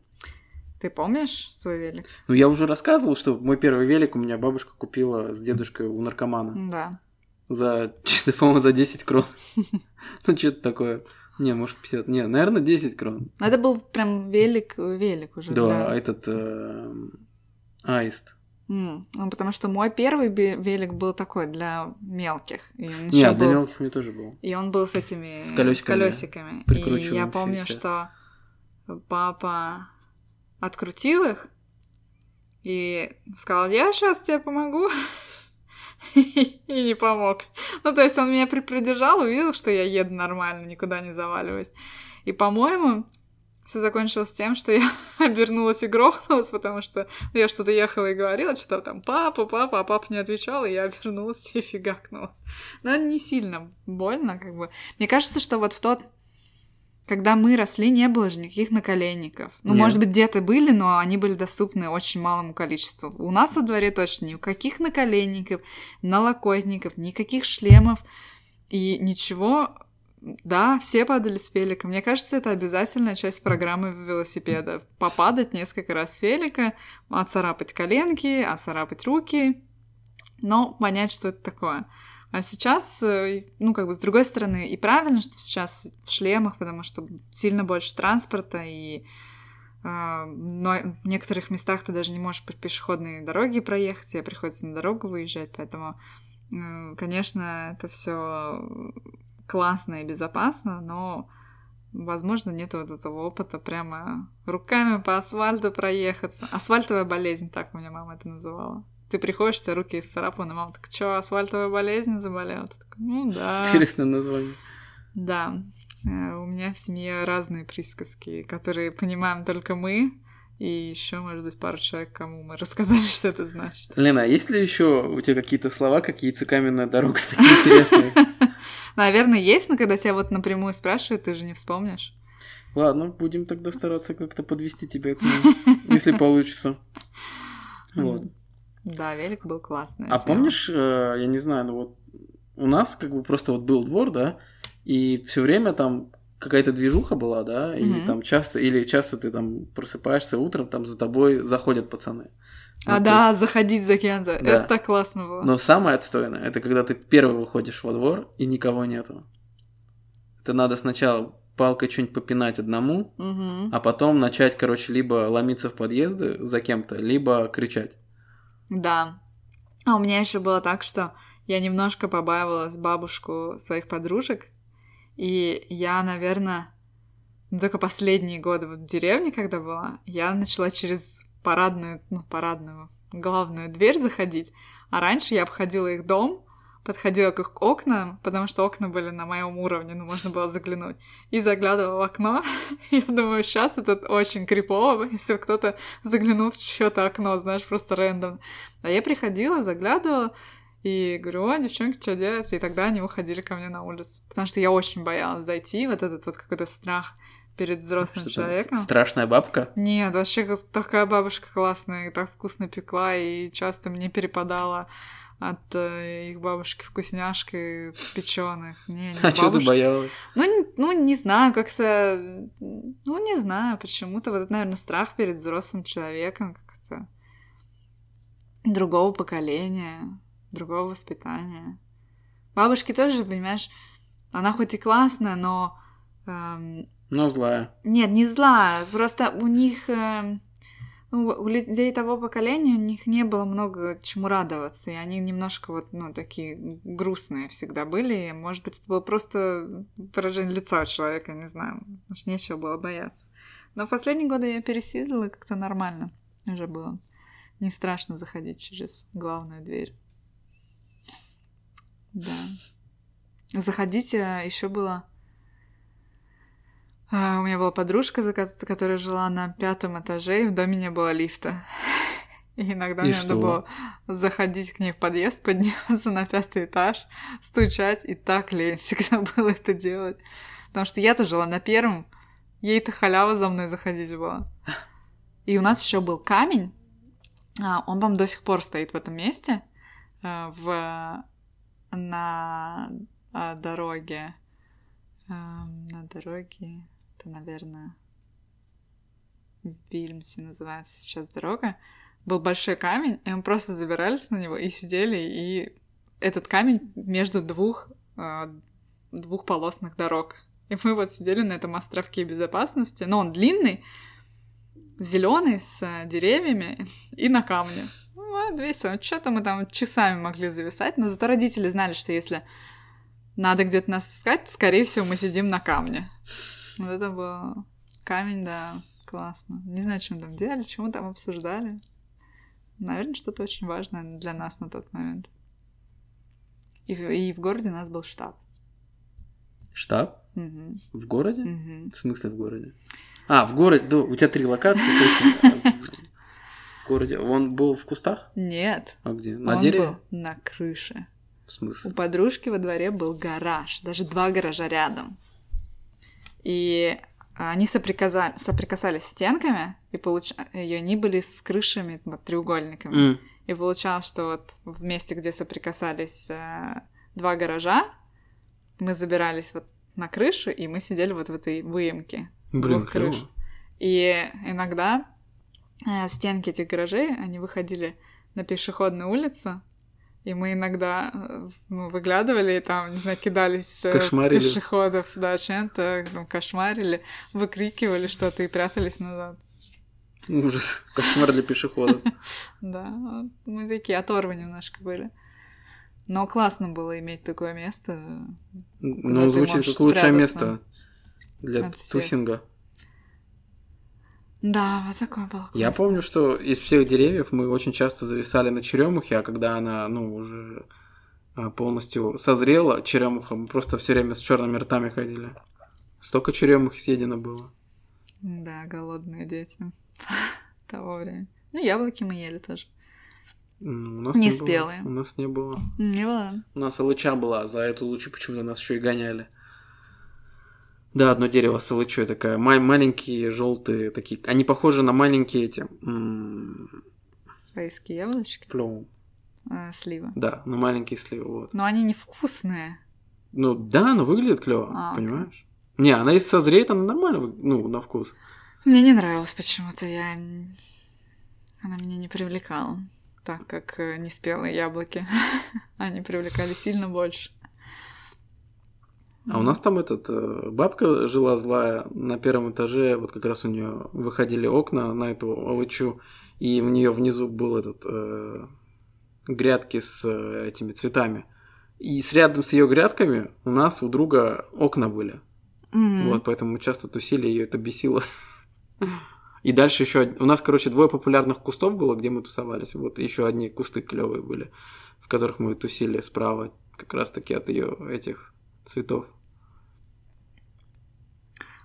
Ты помнишь свой велик? Ну, я уже рассказывал, что мой первый велик у меня бабушка купила с дедушкой у наркомана. Да. За, что-то, по-моему, за 10 крон. Ну, что-то такое. Не, может, 50. Не, наверное, 10 крон. Это был прям велик, велик уже. Да, этот эм, аист. М, Ну, потому что мой первый велик был такой для мелких. И он, Не, ещё для был- мелких меня тоже был. и он был с этими... С колёсиками, колёсиками. И я помню, что папа открутил их и сказал, я сейчас тебе помогу. И не помог. Ну, то есть он меня придержал, увидел, что я еду нормально, никуда не заваливаюсь. И, по-моему, все закончилось тем, что я обернулась и грохнулась, потому что я что-то ехала и говорила, что там папа, папа, а папа не отвечал, и я обернулась и фигакнулась. Но не сильно больно, как бы. Мне кажется, что вот в тот когда мы росли, не было же никаких наколенников. Ну, Нет. может быть, где-то были, но они были доступны очень малому количеству. У нас во дворе точно никаких наколенников, налокотников, никаких шлемов и ничего. Да, все падали с велика. Мне кажется, это обязательная часть программы велосипеда. Попадать несколько раз с велика, оцарапать коленки, оцарапать руки, но понять, что это такое. А сейчас, э, ну, как бы, с другой стороны, и правильно, что сейчас в шлемах, потому что сильно больше транспорта, и а, но в некоторых местах ты даже не можешь по пешеходной дороге проехать, тебе приходится на дорогу выезжать, поэтому, м, конечно, это все классно и безопасно, но, возможно, нет вот этого опыта прямо руками по асфальту проехаться. Асфальтовая болезнь, так у меня мама это называла. Ты приходишь, у тебя руки исцарапаны, мама такая, что, асфальтовая болезнь заболела? Ты такой, ну да. Интересное название. Да, Э, у меня в семье разные присказки, которые понимаем только мы, и еще, может быть, пару человек, кому мы рассказали, что это значит. Лена, а есть ли еще у тебя какие-то слова, как яйцекаменная дорога, такие интересные? Наверное, есть, но когда тебя вот напрямую спрашивают, ты же не вспомнишь. Ладно, будем тогда стараться как-то подвести тебя к ним, если получится. Вот. Да, велик был классный. А помнишь, э, я не знаю, ну вот у нас как бы просто вот был двор, да, и все время там какая-то движуха была, да, и Мгм. там часто, или часто ты там просыпаешься утром, там за тобой заходят пацаны. Ну, А, то да, есть- заходить за кем-то. Да. Это классно было. Но самое отстойное, это когда ты первый выходишь во двор, и никого нету. Это надо сначала палкой что-нибудь попинать одному, Мгм. а потом начать, короче, либо ломиться в подъезды за кем-то, либо кричать. Да. А у меня еще было так, что я немножко побаивалась бабушку своих подружек, и я, наверное, ну, только последние годы вот в деревне, когда была, я начала через парадную, ну, парадную главную дверь заходить. А раньше я обходила их дом, подходила к их окнам, потому что окна были на моем уровне, ну, можно было заглянуть, и заглядывала в окно. Я думаю, сейчас это очень крипово, если кто-то заглянул в чье-то окно, знаешь, просто рэндом. А я приходила, заглядывала, и говорю, о, девчонки, что делать? И тогда они выходили ко мне на улицу. Потому что я очень боялась зайти, вот этот вот какой-то страх перед взрослым Что-то человеком. Страшная бабка. Нет, вообще такая бабушка классная, и так вкусно пекла, и часто мне перепадала от э, их бабушки вкусняшки печеных. Не, не А что ты бабушка. боялась? Ну, не, ну, не знаю, как-то... Ну, не знаю, почему-то вот, это, наверное, страх перед взрослым человеком как-то другого поколения, другого воспитания. Бабушки тоже, понимаешь, она хоть и классная, но... эм, Но злая. нет, не злая, просто у них... эм, у людей того поколения у них не было много чему радоваться, и они немножко вот, ну, такие грустные всегда были, и, может быть, это было просто выражение лица у человека, не знаю, может, нечего было бояться. Но в последние годы я пересилила, и как-то нормально уже было. Не страшно заходить через главную дверь. Да. Заходить еще было... А, У меня была подружка, которая жила на пятом этаже, и в доме не было лифта. И иногда И мне что? надо было заходить к ней в подъезд, подниматься на пятый этаж, стучать, и так лень всегда было это делать. Потому что я-то жила на первом, ей-то халява за мной заходить была. И у нас еще был камень, а, он, по до сих пор стоит в этом месте, а, в, на дороге. На дороге, наверное, в Вильмсе называется сейчас дорога. Был большой камень, и мы просто забирались на него и сидели, и этот камень между двух, а, двухполосных дорог. И мы вот сидели на этом островке безопасности, но он длинный, зеленый с э, деревьями и на камне. Ну, вот, весело. Что-то мы там часами могли зависать, но зато родители знали, что если надо где-то нас искать, скорее всего, мы сидим на камне. Вот это был камень, да, классно. Не знаю, чем там делали, чему там обсуждали. Наверное, что-то очень важное для нас на тот момент. И, в- и в городе у нас был штаб. Штаб? Мгм. В городе? Мгм. В смысле в городе? А, в городе, да, у тебя три локации, точно. В городе. Он был в кустах? Нет. А где? На он дереве? был на крыше. В У смысле? подружки во дворе был гараж, даже два гаража рядом. И они соприказа- соприкасались стенками, и, получ... и они были с крышами, вот, треугольниками. М, И получалось, что вот в месте, где соприкасались э, два гаража, мы забирались вот на крышу, и мы сидели вот в этой выемке. Блин, крыш. И иногда э, стенки этих гаражей, они выходили на пешеходную улицу, и мы иногда э, ну, выглядывали и там, не знаю, кидались э, Кошмарили. пешеходов, да, чем-то, там, кошмарили, выкрикивали что-то и прятались назад. Ужас. Кошмар для пешеходов. Да, мы такие оторвы немножко были. Но классно было иметь такое место. Ну, звучит как лучшее место для тусинга. Да, вот такое было. Я классно. помню, что из всех деревьев мы очень часто зависали на черемухе, а когда она, ну, уже а, полностью созрела, черемуха, мы просто все время с черными ртами ходили. Столько черемухи съедено было. Да, голодные дети того времени. Ну, яблоки мы ели тоже. М, У нас Не было. спелые. У нас не было. Не было. У нас алыча была, за эту лучу почему-то нас еще и гоняли. Да, одно дерево с алычой такая. ма- маленькие, желтые такие. Они похожи на маленькие эти. Райские яблочки, плём. э, сливы. Да, на маленькие сливы, вот. Но они невкусные. Ну да, но выглядит клево, А, понимаешь? Не, она если созреет, она нормально, ну, на вкус. Мне не нравилось почему-то. Я... Она меня не привлекала. Так как э, неспелые яблоки. Они привлекали сильно больше. А у нас там этот э, бабка жила злая на первом этаже, вот как раз у нее выходили окна на эту алычу, и у нее внизу был этот э, грядки с э, этими цветами. И с рядом с ее грядками у нас у друга окна были. Мгм. Вот, поэтому мы часто тусили, ее это бесило. И дальше еще у нас, короче, двое популярных кустов было, где мы тусовались. Вот еще одни кусты клевые были, в которых мы тусили справа, как раз таки от ее этих цветов.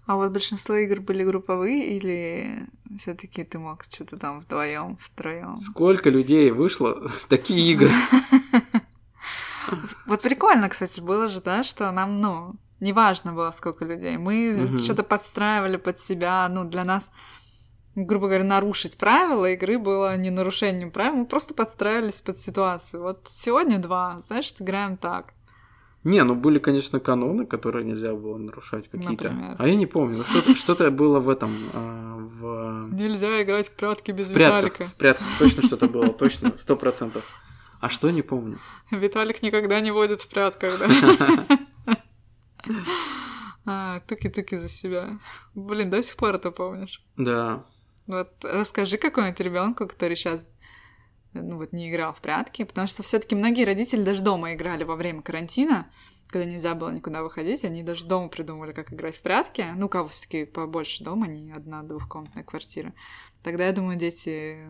А вот большинство игр были групповые или все-таки ты мог что-то там вдвоем, втроем? Сколько людей вышло такие игры? Вот прикольно, кстати, было же, да, что нам, ну, неважно было, сколько людей. Мы что-то подстраивали под себя, ну, для нас, грубо говоря, нарушить правила игры было не нарушением правил, мы просто подстраивались под ситуацию. Вот сегодня два, значит, играем так. Не, ну были, конечно, каноны, которые нельзя было нарушать какие-то. Например? А я не помню. Ну, что-то, что-то было в этом. А, в... Нельзя играть в прятки без в прятках, Виталика. В прятках точно что-то было, точно, сто процентов. А что не помню? Виталик никогда не водит в прятках, да? А, туки-туки за себя. Блин, до сих пор это помнишь? Да. Вот расскажи какому-нибудь ребенку, который сейчас ну вот не играл в прятки, потому что все-таки многие родители даже дома играли во время карантина, когда нельзя было никуда выходить, они даже дома придумывали, как играть в прятки. Ну, кого все-таки побольше дома, не одна двухкомнатная квартира. Тогда, я думаю, дети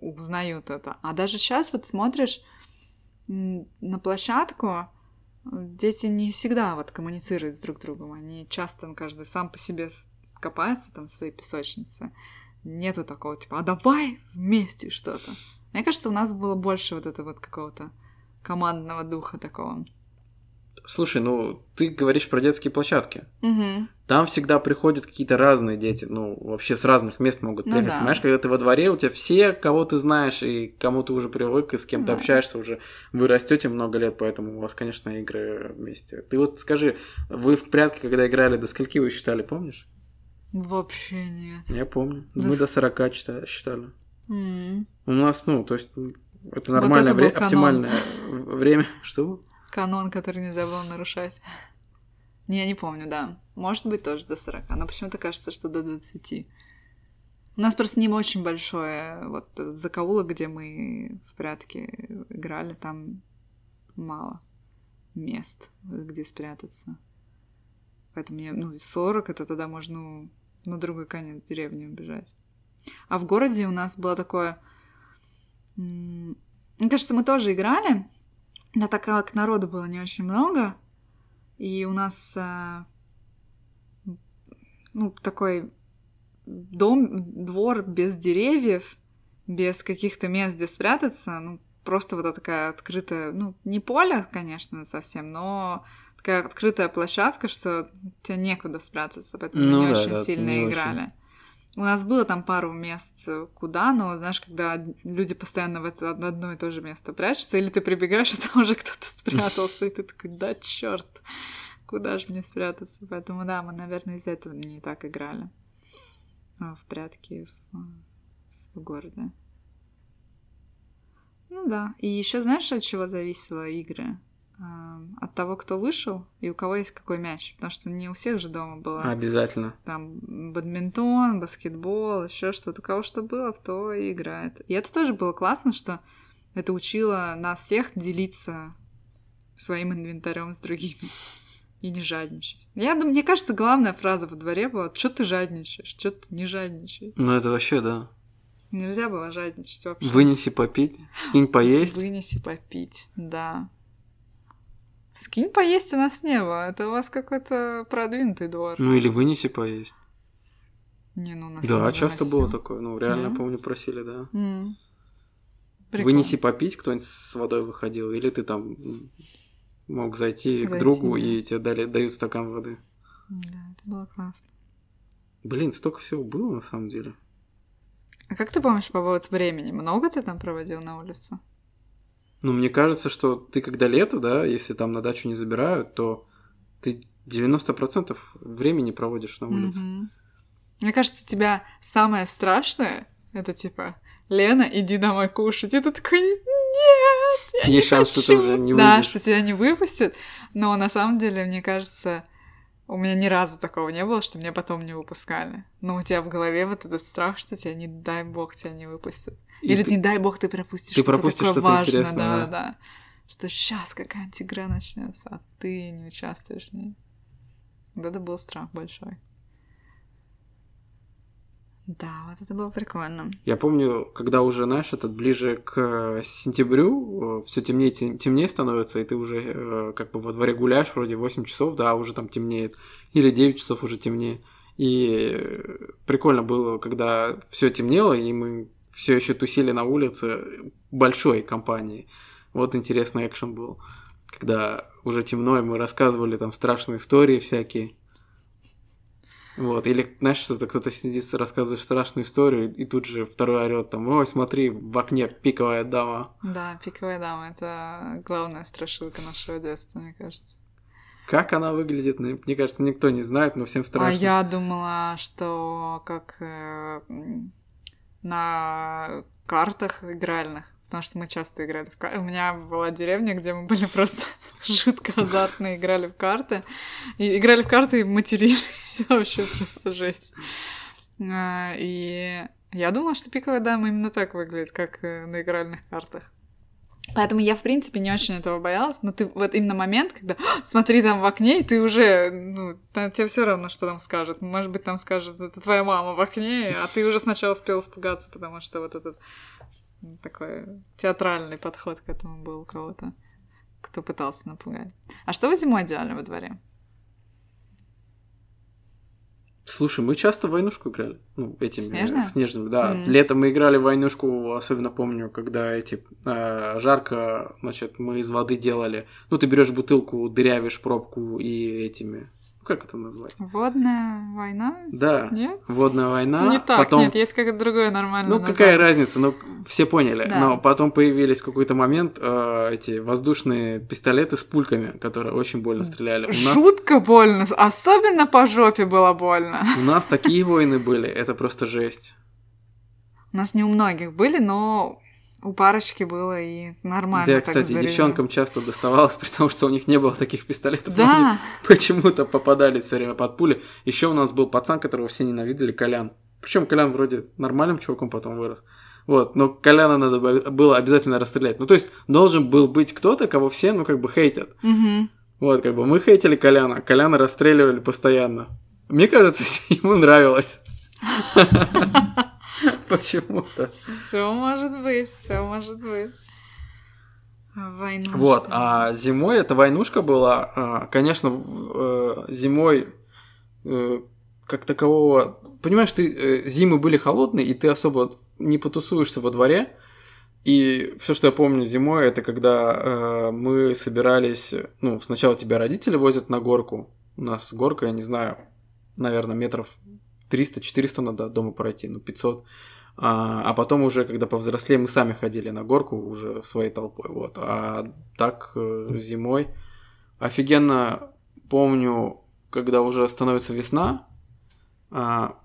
узнают это. А даже сейчас вот смотришь на площадку, дети не всегда вот коммуницируют с друг другом. Они часто, ну, каждый сам по себе копается там в своей песочнице. Нету такого, типа, а давай вместе что-то. Мне кажется, у нас было больше вот этого вот какого-то командного духа такого. Слушай, ну ты говоришь про детские площадки. Угу. Там всегда приходят какие-то разные дети, ну вообще с разных мест могут приехать. Ну, да. Понимаешь, когда ты во дворе, у тебя все, кого ты знаешь и кому ты уже привык и с кем да. ты общаешься уже, вы растете много лет, поэтому у вас, конечно, игры вместе. Ты вот скажи, вы в прятки, когда играли, до скольки вы считали, помнишь? Вообще нет. Я помню. До... Мы до 40 считали. Mm. У нас, ну, то есть, это нормальное, вот это вре- оптимальное время. Что? Канон, который нельзя было нарушать. Не, я не помню, да. Может быть, тоже до 40, но почему-то кажется, что до 20. У нас просто не очень большое вот закоулок, где мы в прятки играли, там мало мест, где спрятаться. Поэтому мне, ну, 40 это тогда можно ну, на другой конец деревни убежать. А в городе у нас было такое... Мне кажется, мы тоже играли, но так как народу было не очень много, и у нас э, ну, такой дом, двор без деревьев, без каких-то мест, где спрятаться, ну, просто вот такая открытая, ну, не поле, конечно, совсем, но такая открытая площадка, что тебе некуда спрятаться, поэтому ну, мы не да, очень да, сильно не играли. Очень. У нас было там пару мест куда, но знаешь, когда люди постоянно в это одно и то же место прячутся, или ты прибегаешь, и там уже кто-то спрятался, и ты такой, да черт, куда же мне спрятаться? Поэтому да, мы, наверное, из-за этого не так играли а, в прятки в, в городе. Ну да. И еще знаешь, от чего зависело игры? От того, кто вышел и у кого есть какой мяч. Потому что не у всех же дома было. Обязательно. Там бадминтон, баскетбол, еще что-то. У кого что было, в то и играет. И это тоже было классно, что это учило нас всех делиться своим инвентарем с другими. И не жадничать. Я мне кажется, главная фраза во дворе была «Чё ты жадничаешь? Чё ты не жадничай?» Ну, это вообще, да. Нельзя было жадничать вообще. Вынеси попить, скинь поесть. Вынеси попить, да. Скинь поесть у нас не было. Это у вас какой-то продвинутый двор. Ну или вынеси поесть. Не, ну, нас да, часто было такое. Ну, реально, да? помню, просили, да. Mm. Вынеси попить, кто-нибудь с водой выходил, или ты там мог зайти, зайти к другу, да. и тебе дали, дают стакан воды. Да, это было классно. Блин, столько всего было на самом деле. А как ты помнишь по поводу времени? Много ты там проводил на улице? Ну, мне кажется, что ты когда лето, да, если там на дачу не забирают, то ты 90% времени проводишь на улице. Mm-hmm. Мне кажется, тебя самое страшное это типа Лена, иди домой кушать. И ты такой, нет, я Есть не шанс, хочу. что ты уже не выйдешь. Да, что тебя не выпустят. Но на самом деле, мне кажется, у меня ни разу такого не было, что меня потом не выпускали. Но у тебя в голове вот этот страх, что тебя, не дай бог, тебя не выпустят. Или, ты, не дай бог, ты пропустишь ты что-то пропустишь такое важное, интересное, да, да. да. Что сейчас какая-нибудь игра начнется, а ты не участвуешь в ней. Вот это был страх большой. Да, вот это было прикольно. Я помню, когда уже, знаешь, этот ближе к сентябрю, все темнее, тем- темнее становится, и ты уже э, как бы во дворе гуляешь, вроде 8 часов, да, уже там темнеет, или 9 часов уже темнее. И э, прикольно было, когда все темнело, и мы все еще тусили на улице большой компании. Вот интересный экшен был. Когда уже темно, и мы рассказывали там страшные истории всякие. Вот, или, знаешь, что-то кто-то сидит, рассказывает страшную историю, и тут же второй орет там, ой, смотри, в окне пиковая дама. Да, пиковая дама это главная страшилка нашего детства, мне кажется. Как она выглядит, ну, мне кажется, никто не знает, но всем страшно. А я думала, что как э, на картах игральных, потому что мы часто играли в карты. У меня была деревня, где мы были просто жутко азартно играли в карты. И играли в карты и матерились вообще просто жесть. А, И я думала, что пиковая дама именно так выглядит, как э, на игральных картах. Поэтому я, в принципе, не очень этого боялась, но ты вот именно момент, когда «А, смотри там в окне, и ты уже, ну, там, тебе все равно, что там скажет. Может быть, там скажет, это твоя мама в окне, а ты уже сначала успел испугаться, потому что вот этот такой театральный подход к этому был у кого-то, кто пытался напугать. А что вы зимой делали во дворе? Слушай, мы часто в войнушку играли. Ну, этими Снежную? снежными, да. Мгм. Летом мы играли в войнушку, особенно помню, когда эти э, жарко, значит, мы из воды делали. Ну, ты берешь бутылку, дырявишь пробку и этими. Ну, как это назвать? Водная война? Да. Нет? Водная война. не так, потом... нет, есть какое-то другое нормальное Ну, название. какая разница? Ну, все поняли. Да. Но потом появились в какой-то момент э, эти воздушные пистолеты с пульками, которые очень больно стреляли. У нас, Жутко больно, особенно по жопе было больно. у нас такие войны были, это просто жесть. У нас не у многих были, но у парочки было и нормально. Да, кстати, зарядили. девчонкам часто доставалось, при том, что у них не было таких пистолетов. Да, они Почему-то попадали все время под пули. Еще у нас был пацан, которого все ненавидели, Колян. Причем Колян вроде нормальным чуваком потом вырос. Вот, но Коляна надо бы- было обязательно расстрелять. Ну, то есть, должен был быть кто-то, кого все, ну, как бы хейтят. Мгм. Вот, как бы мы хейтили Коляна, Коляна расстреливали постоянно. Мне кажется, ему нравилось. Почему-то. Все может быть, все может быть. Война. Вот, а зимой эта войнушка была, а, конечно, э, зимой э, как такового... Понимаешь, ты э, зимы были холодные, и ты особо не потусуешься во дворе. И все, что я помню зимой, это когда э, мы собирались... Ну, сначала тебя родители возят на горку. У нас горка, я не знаю, наверное, метров 300-400 надо от дома пройти, ну, 500. А, а потом уже, когда повзрослее, мы сами ходили на горку уже своей толпой. Вот. А так э, зимой офигенно помню, когда уже становится весна, а,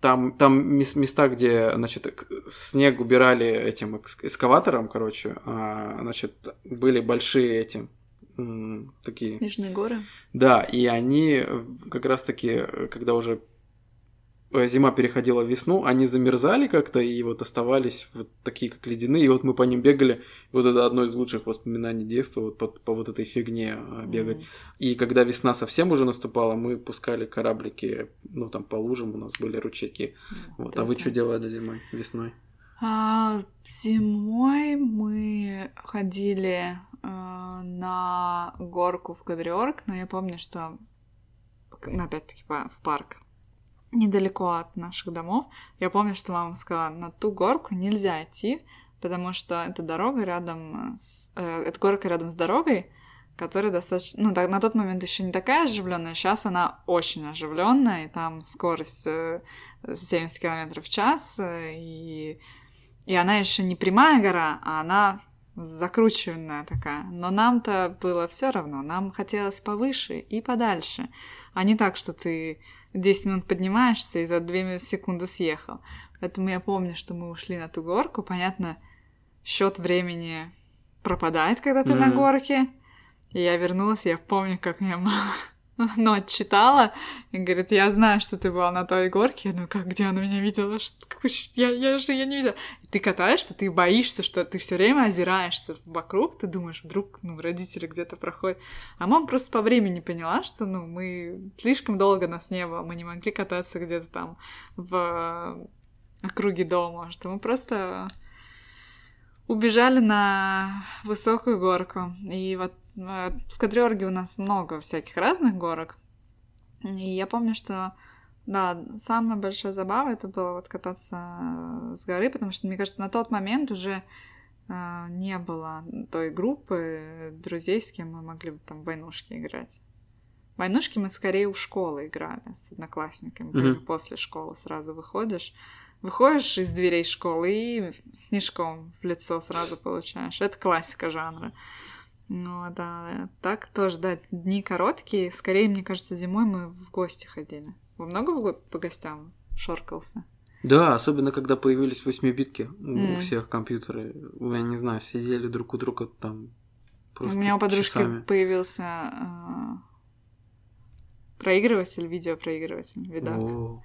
там, там мес- места, где, значит, снег убирали этим экс- эскаватором, короче, а, значит, были большие эти такие Нижние горы. да, и они э, как раз-таки, когда уже зима переходила в весну, они замерзали как-то и вот оставались вот такие, как ледяные, и вот мы по ним бегали. Вот это одно из лучших воспоминаний детства, вот по, по вот этой фигне э, бегать. М. И когда весна совсем уже наступала, мы пускали кораблики, ну там по лужам у нас были ручейки. Вот, а вы это- что делали зимой, весной? А, зимой мы ходили э, на горку в Кадриорг, но я помню, что ну, опять-таки в парк недалеко от наших домов. Я помню, что мама сказала, на ту горку нельзя идти, потому что это дорога рядом с... э, это горка рядом с дорогой, которая достаточно... Ну, так, на тот момент еще не такая оживленная, сейчас она очень оживленная, и там скорость э, 70 км в час, э, и, и она еще не прямая гора, а она закрученная такая. Но нам-то было все равно, нам хотелось повыше и подальше, а не так, что ты 10 минут поднимаешься и за 2 секунды съехал. Поэтому я помню, что мы ушли на ту горку, понятно, счет времени пропадает, когда ты на Мгм. горке. И я вернулась, я помню, как меня мама но отчитала и говорит, я знаю, что ты была на той горке. Ну как, где она меня видела? Что, я, я же ее не видела. И ты катаешься, ты боишься, что ты все время озираешься вокруг, ты думаешь, вдруг ну, родители где-то проходят. А мама просто по времени поняла, что ну, мы слишком долго нас не было, мы не могли кататься где-то там в округе дома, что мы просто убежали на высокую горку. И вот э, в Кадриорге у нас много всяких разных горок. И я помню, что да, самая большая забава это было вот кататься с горы, потому что, мне кажется, на тот момент уже э, не было той группы друзей, с кем мы могли бы там в войнушки играть. В войнушки мы скорее у школы играли с одноклассниками, mm-hmm. после школы сразу выходишь. Выходишь из дверей школы и снежком в лицо сразу получаешь. Это классика жанра. Ну да, так тоже, да, дни короткие. Скорее, мне кажется, зимой мы в гости ходили. Вы много в по гостям шоркался? Да, особенно когда появились восьмибитки mm. у всех компьютеры. Я не знаю, сидели друг у друга там просто У меня у подружки часами. появился э, проигрыватель, видеопроигрыватель, видак. Oh.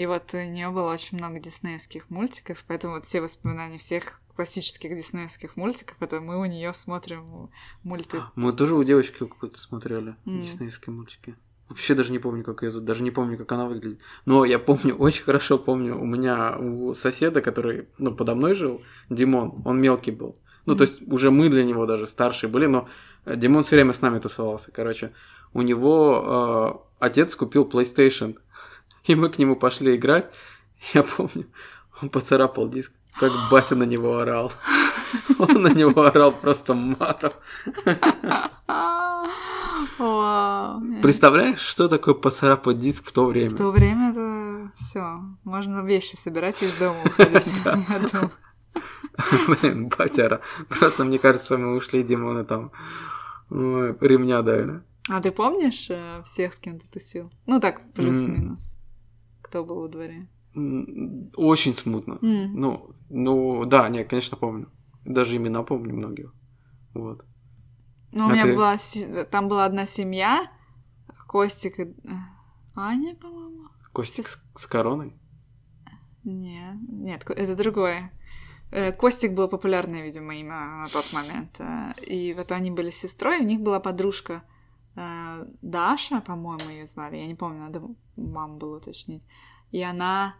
И вот у нее было очень много диснеевских мультиков, поэтому вот все воспоминания всех классических диснеевских мультиков, это мы у нее смотрим мульты. Мы тоже у девочки какой-то смотрели mm. диснеевские мультики. Вообще даже не помню, как ее зовут, даже не помню, как она выглядит. Но я помню, очень хорошо помню, у меня у соседа, который, ну, подо мной жил, Димон, он мелкий был. Ну, то есть уже мы для него даже старшие были, но Димон все время с нами тусовался. Короче, у него э, отец купил PlayStation. И мы к нему пошли играть. Я помню, он поцарапал диск, как батя на него орал. Он на него орал просто маром. Представляешь, что такое поцарапать диск в то время? В то время это все. Можно вещи собирать из дома уходить. Блин, батяра. Просто мне кажется, мы ушли Димона там ремня дали. А ты помнишь э, всех, с кем ты тусил? Ну так, плюс-минус кто был во дворе? Очень смутно. Mm. Ну, ну, да, нет, конечно, помню. Даже имена помню многих. Вот. Ну, а у меня ты... была... Там была одна семья, Костик и... Аня, по-моему. Костик с, с короной? Нет, нет, это другое. Э, Костик было популярное, видимо, имя на тот момент. Э, и вот они были с сестрой, у них была подружка Даша, по-моему, ее звали, я не помню, надо маму было уточнить. И она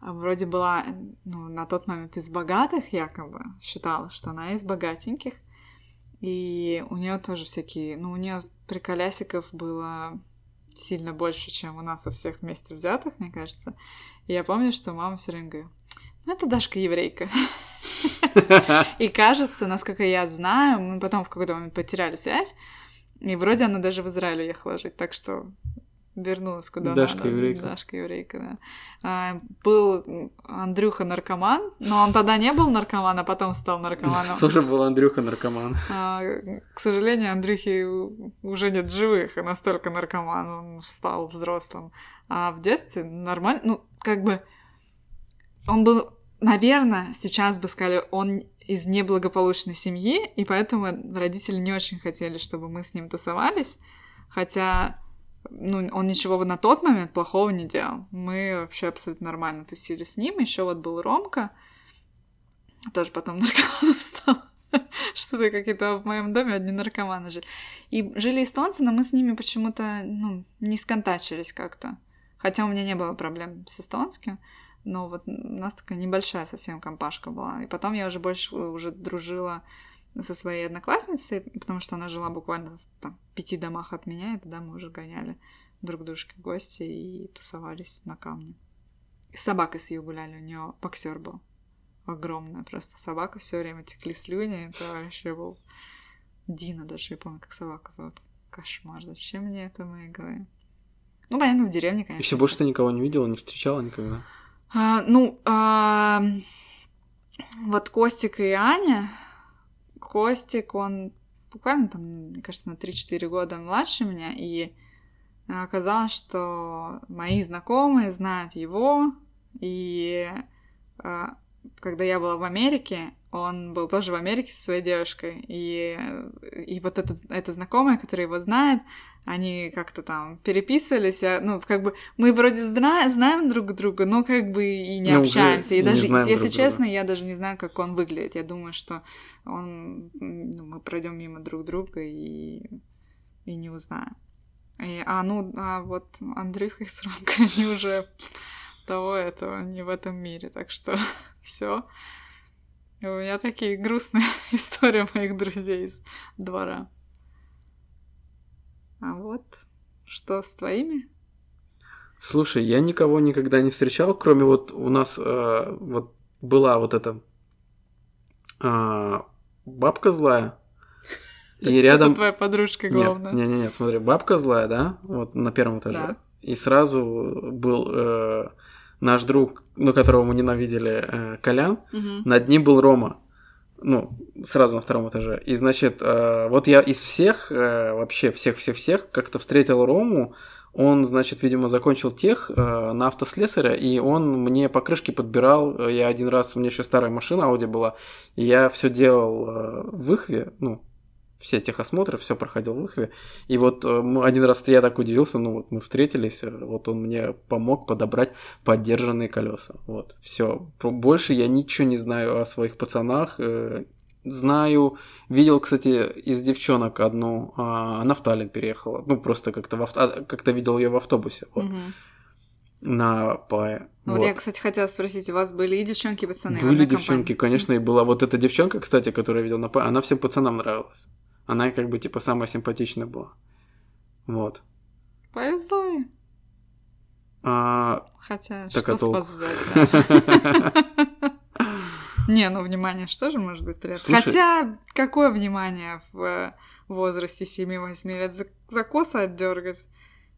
вроде была, ну, на тот момент из богатых, якобы, считала, что она из богатеньких. И у нее тоже всякие, ну, у нее приколясиков было сильно больше, чем у нас у всех вместе взятых, мне кажется. И я помню, что мама все время говорит, ну, это Дашка еврейка. И кажется, насколько я знаю, мы потом в какой-то момент потеряли связь, и вроде она даже в Израиль уехала жить, так что вернулась куда Дашка надо. еврейка. Дашка еврейка, да. А, был Андрюха наркоман, но он тогда не был наркоман, а потом стал наркоманом. Тоже был Андрюха наркоман. А, к сожалению, Андрюхи уже нет живых, и настолько наркоман, он стал взрослым. А в детстве нормально, ну, как бы он был, наверное, сейчас бы сказали, он из неблагополучной семьи, и поэтому родители не очень хотели, чтобы мы с ним тусовались, хотя ну, он ничего на тот момент плохого не делал. Мы вообще абсолютно нормально тусили с ним. Еще вот был Ромка, тоже потом наркоманом стал. Что-то какие-то в моем доме одни наркоманы жили. И жили эстонцы, но мы с ними почему-то ну, не сконтачились как-то. Хотя у меня не было проблем с эстонским но вот у нас такая небольшая совсем компашка была. И потом я уже больше уже дружила со своей одноклассницей, потому что она жила буквально в там, пяти домах от меня, и тогда мы уже гоняли друг дружке в гости и тусовались на камне. С собакой с ее гуляли, у нее боксер был. Огромная просто собака, все время текли слюни, это вообще был Дина даже, я помню, как собака зовут. Кошмар, зачем мне это моей голове? Ну, понятно, в деревне, конечно. И все больше ты никого не видела, не встречала никогда? А, ну, а, вот Костик и Аня. Костик, он буквально там, мне кажется, на 3-4 года младше меня, и оказалось, что мои знакомые знают его, и а, когда я была в Америке, он был тоже в Америке со своей девушкой, и, и вот эта, эта знакомая, которая его знает, они как-то там переписывались, а, ну, как бы, мы вроде зна- знаем друг друга, но как бы и не ну, общаемся. И даже, если друг честно, друга. я даже не знаю, как он выглядит. Я думаю, что он, ну, мы пройдем мимо друг друга и, и не узнаем. И, а, ну, а вот Андрюха и Сромка, они уже того этого не в этом мире, так что все. У меня такие грустные истории моих друзей из двора. А вот что с твоими? Слушай, я никого никогда не встречал, кроме вот у нас э, вот была вот эта э, бабка злая. И рядом... твоя подружка главная. Нет, нет, нет, смотри, бабка злая, да, вот на первом этаже. Да. И сразу был э, наш друг, ну, которого мы ненавидели, э, Колян, угу. над ним был Рома. Ну, сразу на втором этаже. И, значит, э, вот я из всех, э, вообще всех-всех-всех, как-то встретил Рому, он, значит, видимо, закончил тех э, на автослесаря, и он мне покрышки подбирал. Я один раз, у меня еще старая машина Audi была, и я все делал э, в Ихве, ну, все техосмотры, все проходил в Ихве. И вот э, один раз я так удивился, ну вот мы встретились, э, вот он мне помог подобрать поддержанные колеса. Вот, все. Больше я ничего не знаю о своих пацанах. Э, знаю, видел, кстати, из девчонок одну, а, она в Таллин переехала. Ну, просто как-то в авто... А, как-то видел ее в автобусе. Вот. Угу. На. Ну, вот. вот я, кстати, хотела спросить, у вас были и девчонки, и пацаны? Были девчонки, компании? конечно, и была вот эта девчонка, кстати, которую я видел на ПАЭ, она всем пацанам нравилась. Она как бы типа самая симпатичная была. Вот. Повезло ей. А... Хотя, так что а с вас взять, Не, ну внимание что же может быть приятно. Хотя, какое внимание в возрасте 7-8 лет за, косы отдергать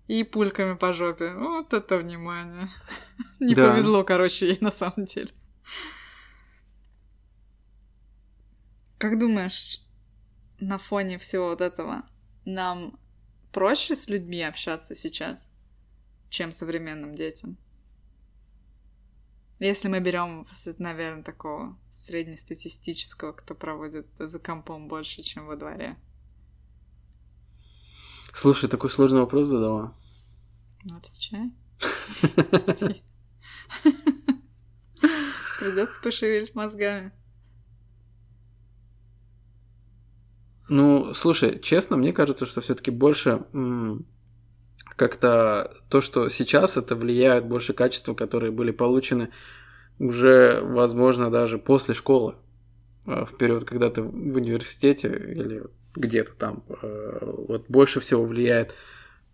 и пульками по жопе. Вот это внимание. Не повезло, короче, ей на самом деле. Как думаешь, на фоне всего вот этого нам проще с людьми общаться сейчас, чем современным детям? Если мы берем, наверное, такого среднестатистического, кто проводит за компом больше, чем во дворе. Слушай, такой сложный вопрос задала. Ну, отвечай. Придется пошевелить мозгами. Ну, слушай, честно, мне кажется, что все-таки больше как-то то, что сейчас это влияет больше качества, которые были получены уже, возможно, даже после школы, а, в период, когда ты в университете или где-то там, а, вот больше всего влияет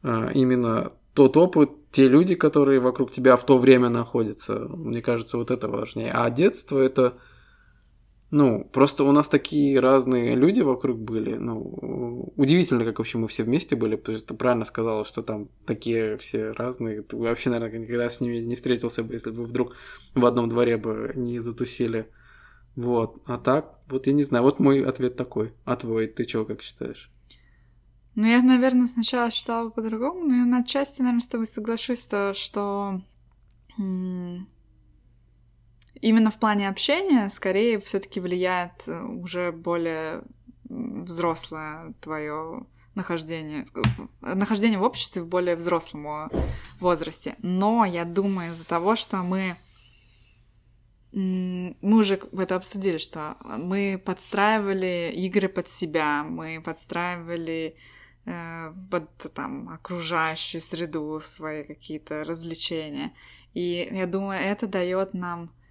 а, именно тот опыт, те люди, которые вокруг тебя в то время находятся. Мне кажется, вот это важнее. А детство это ну, просто у нас такие разные люди вокруг были. Ну, удивительно, как вообще мы все вместе были, потому что ты правильно сказала, что там такие все разные. Ты вообще, наверное, никогда с ними не встретился бы, если бы вдруг в одном дворе бы не затусили. Вот. А так, вот я не знаю, вот мой ответ такой. А твой, ты чего, как считаешь? Ну, я, наверное, сначала считала по-другому, но я на части, наверное, с тобой соглашусь, то, что именно в плане общения скорее все-таки влияет э, уже более взрослое твое нахождение, нахождение в обществе в более взрослом возрасте. Но я думаю, из-за того, что мы мы уже это обсудили, что мы подстраивали игры под себя, мы подстраивали э, под там окружающую среду свои какие-то развлечения. И я думаю, это дает нам Э,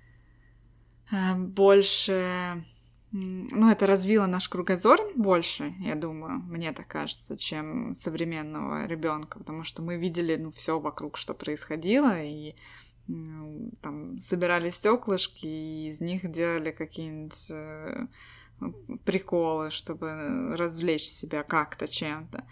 больше... Ну, это развило наш кругозор больше, я думаю, мне так кажется, чем современного ребенка, потому что мы видели, ну, все вокруг, что происходило, и там собирали стеклышки, и из них делали какие-нибудь э, приколы, чтобы развлечь себя как-то чем-то.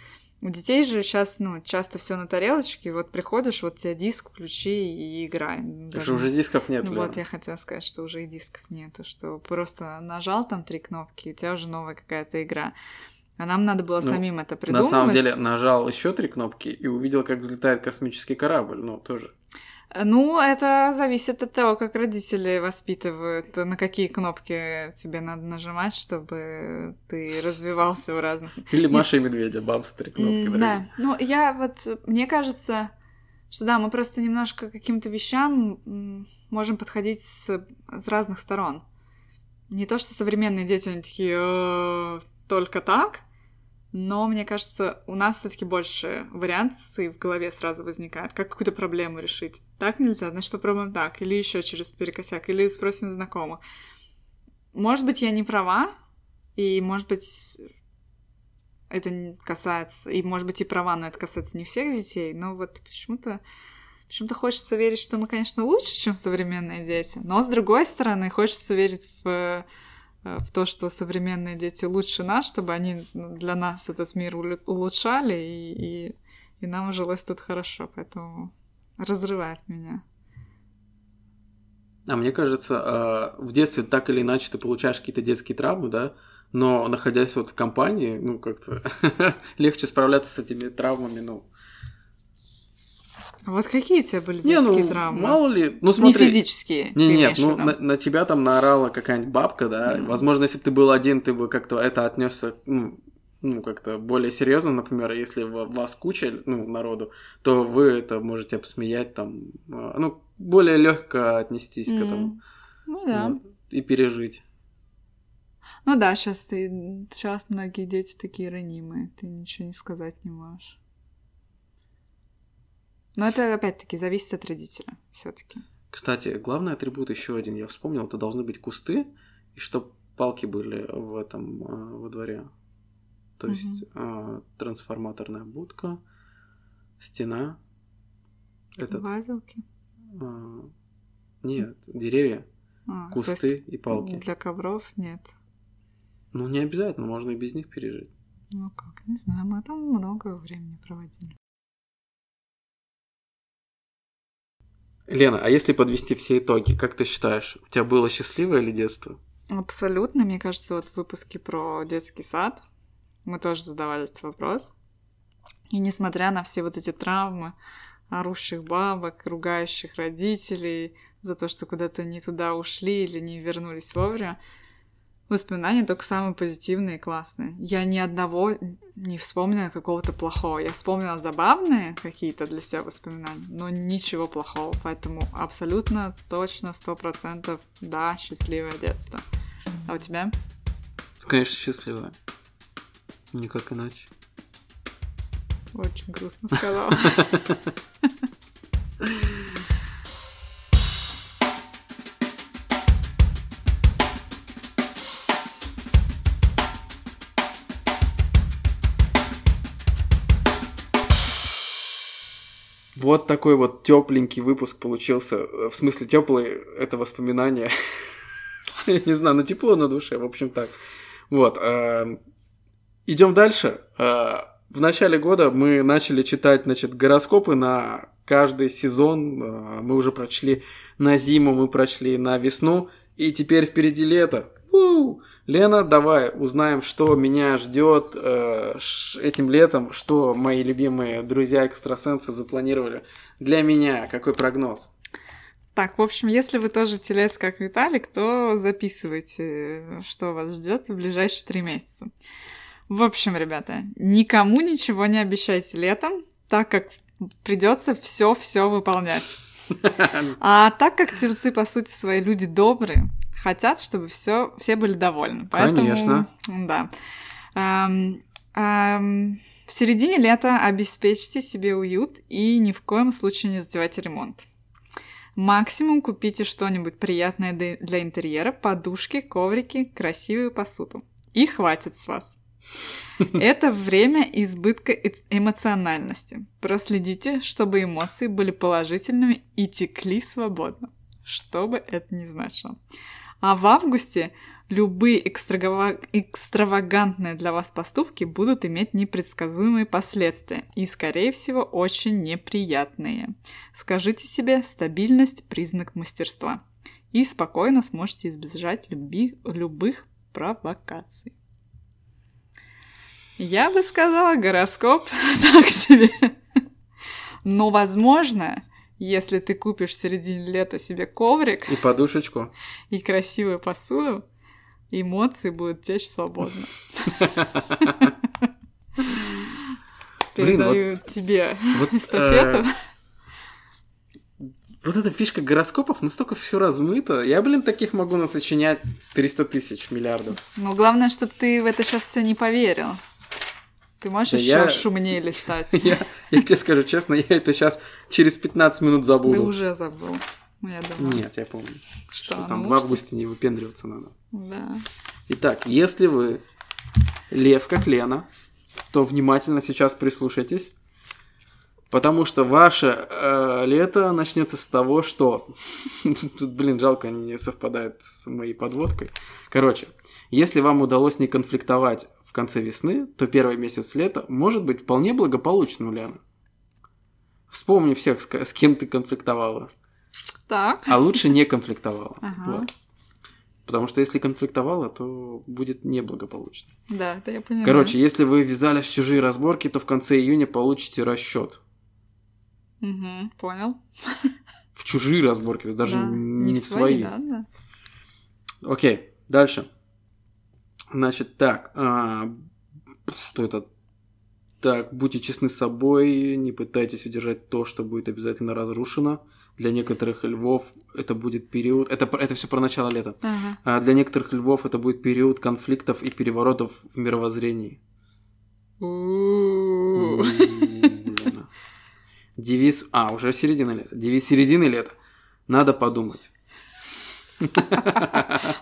У детей же сейчас, ну, часто все на тарелочке, вот приходишь, вот тебе диск, включи и играй. Даже уже дисков нет, Ну вот, я хотела сказать, что уже и дисков нету, что просто нажал там три кнопки, и у тебя уже новая какая-то игра. А нам надо было ну, самим это придумать. На самом деле, нажал еще три кнопки и увидел, как взлетает космический корабль, ну, тоже. Ну, это зависит от того, как родители воспитывают, на какие кнопки тебе надо нажимать, чтобы ты развивался в разных... Или Маша и Медведя, бамстери кнопки, дорогие. Да, ну я вот, мне кажется, что да, мы просто немножко каким-то вещам можем подходить с, с разных сторон. Не то, что современные дети, они такие «Э, только так, но мне кажется, у нас все-таки больше вариаций в голове сразу возникает, как какую-то проблему решить. Так нельзя, значит попробуем так, или еще через перекосяк, или спросим знакомых. Может быть, я не права, и может быть, это касается, и может быть и права, но это касается не всех детей, но вот почему-то почему-то хочется верить, что мы, конечно, лучше, чем современные дети, но с другой стороны, хочется верить в в то, что современные дети лучше нас, чтобы они для нас этот мир улучшали, и, и, и нам жилось тут хорошо, поэтому разрывает меня. А мне кажется, э, в детстве так или иначе ты получаешь какие-то детские травмы, да, но находясь вот в компании, ну, как-то легче справляться с этими травмами, ну, вот какие у тебя были детские не, ну, травмы? Мало ли, ну смотри. Не физические. Не, нет, ну на, на тебя там наорала какая-нибудь бабка, да. Mm. Возможно, если бы ты был один, ты бы как-то это отнесся, ну, ну, как-то более серьезно, например, если вас куча, ну, народу, то вы это можете посмеять там, а, ну, более легко отнестись mm. к этому. Ну да. Вот, и пережить. Ну да, сейчас ты, сейчас многие дети такие ранимые, ты ничего не сказать не можешь. Но это опять-таки зависит от родителя все-таки. Кстати, главный атрибут еще один, я вспомнил, это должны быть кусты, и чтоб палки были в этом э, во дворе. То угу. есть э, трансформаторная будка, стена. Этот, Вазилки? Э, нет, деревья, а, кусты и палки. Для ковров нет. Ну, не обязательно, можно и без них пережить. Ну как, не знаю, мы там много времени проводили. Лена, а если подвести все итоги, как ты считаешь, у тебя было счастливое ли детство? Абсолютно. Мне кажется, вот в выпуске про детский сад мы тоже задавали этот вопрос. И несмотря на все вот эти травмы, орущих бабок, ругающих родителей за то, что куда-то не туда ушли или не вернулись вовремя, воспоминания только самые позитивные и классные. Я ни одного не вспомнила какого-то плохого. Я вспомнила забавные какие-то для себя воспоминания, но ничего плохого. Поэтому абсолютно, точно, сто процентов, да, счастливое детство. А у тебя? Конечно, счастливое. Никак иначе. Очень грустно сказала. Вот такой вот тепленький выпуск получился. Э, в смысле, теплый это воспоминание. Не знаю, но тепло на душе, в общем так. Вот. Эм, Идем дальше. Э, в начале года мы начали читать, значит, гороскопы на каждый сезон. Э, мы уже прочли на зиму, мы прочли на весну. И теперь впереди лето. У-у-у! Лена, давай узнаем, что меня ждет э, этим летом, что мои любимые друзья-экстрасенсы запланировали для меня. Какой прогноз? Так, в общем, если вы тоже телец, как Виталик, то записывайте, что вас ждет в ближайшие три месяца. В общем, ребята, никому ничего не обещайте летом, так как придется все-все выполнять. А так как тельцы, по сути, свои люди добрые, хотят, чтобы все, все были довольны. Поэтому, Конечно. Да. Эм, эм, в середине лета обеспечьте себе уют и ни в коем случае не задевайте ремонт. Максимум купите что-нибудь приятное для интерьера, подушки, коврики, красивую посуду. И хватит с вас. Это время избытка эмоциональности. Проследите, чтобы эмоции были положительными и текли свободно. Что бы это ни значило. А в августе любые экстравагантные для вас поступки будут иметь непредсказуемые последствия и, скорее всего, очень неприятные. Скажите себе «стабильность – признак мастерства» и спокойно сможете избежать люби, любых провокаций. Я бы сказала, гороскоп так себе. Но, возможно, Если ты купишь в середине лета себе коврик И подушечку. и красивую посуду, эмоции будут течь свободно. Передаю тебе Вот, эстафету. э, вот эта фишка гороскопов настолько все размыто. Я, блин, таких могу насочинять 300 тысяч миллиардов. Но главное, чтобы ты в это сейчас все не поверил. Ты можешь Да еще я- шумнее листать. Я, я тебе скажу честно, я это сейчас через 15 минут Ты забуду. уже забыл. Я думаю. Нет, я помню. Что, Что там ну, в августе не выпендриваться надо. Да. Итак, если вы лев, как Лена, то внимательно сейчас прислушайтесь, потому что ваше э, лето начнется с того, что... Тут, блин, жалко, не совпадает с моей подводкой. Короче, если вам удалось не конфликтовать в конце весны, то первый месяц лета может быть вполне благополучным, Лена. Вспомни всех, с с кем ты конфликтовала. Так. А лучше не конфликтовала. Ага. Вот. Потому что если конфликтовала, то будет неблагополучно. Да, это я поняла. Короче, если вы ввязались в чужие разборки, то в конце июня получите расчет. Мгм, понял. В чужие разборки, это даже Да, не, в свои. да, да. Окей, дальше. Значит, так. а, что это? Так, будьте честны с собой, не пытайтесь удержать то, что будет обязательно разрушено. Для некоторых львов это будет период... Это, это все про начало лета. Ага. А для некоторых львов это будет период конфликтов и переворотов в мировоззрении. Девиз... А, уже середина лета. Девиз середины лета. Надо подумать.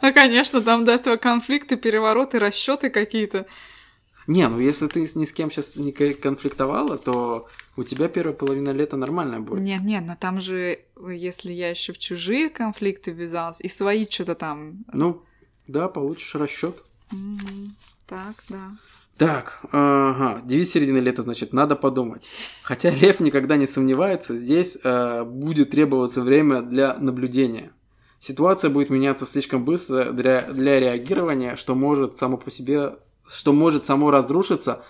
А, конечно, там до этого конфликты, перевороты, расчеты какие-то. Не, ну если ты ни с кем сейчас не ко- конфликтовала, то у тебя первая половина лета нормальная будет. Нет, нет, но там же, если я еще в чужие конфликты ввязалась, и свои что-то там. Ну, да, получишь расчет. Мгм. Так, да. Так, ага, девиз середины лета, значит, надо подумать. Хотя Лев никогда не сомневается, здесь э, будет требоваться время для наблюдения. Ситуация будет меняться слишком быстро для, для реагирования, что может само по себе, что может само разрушиться,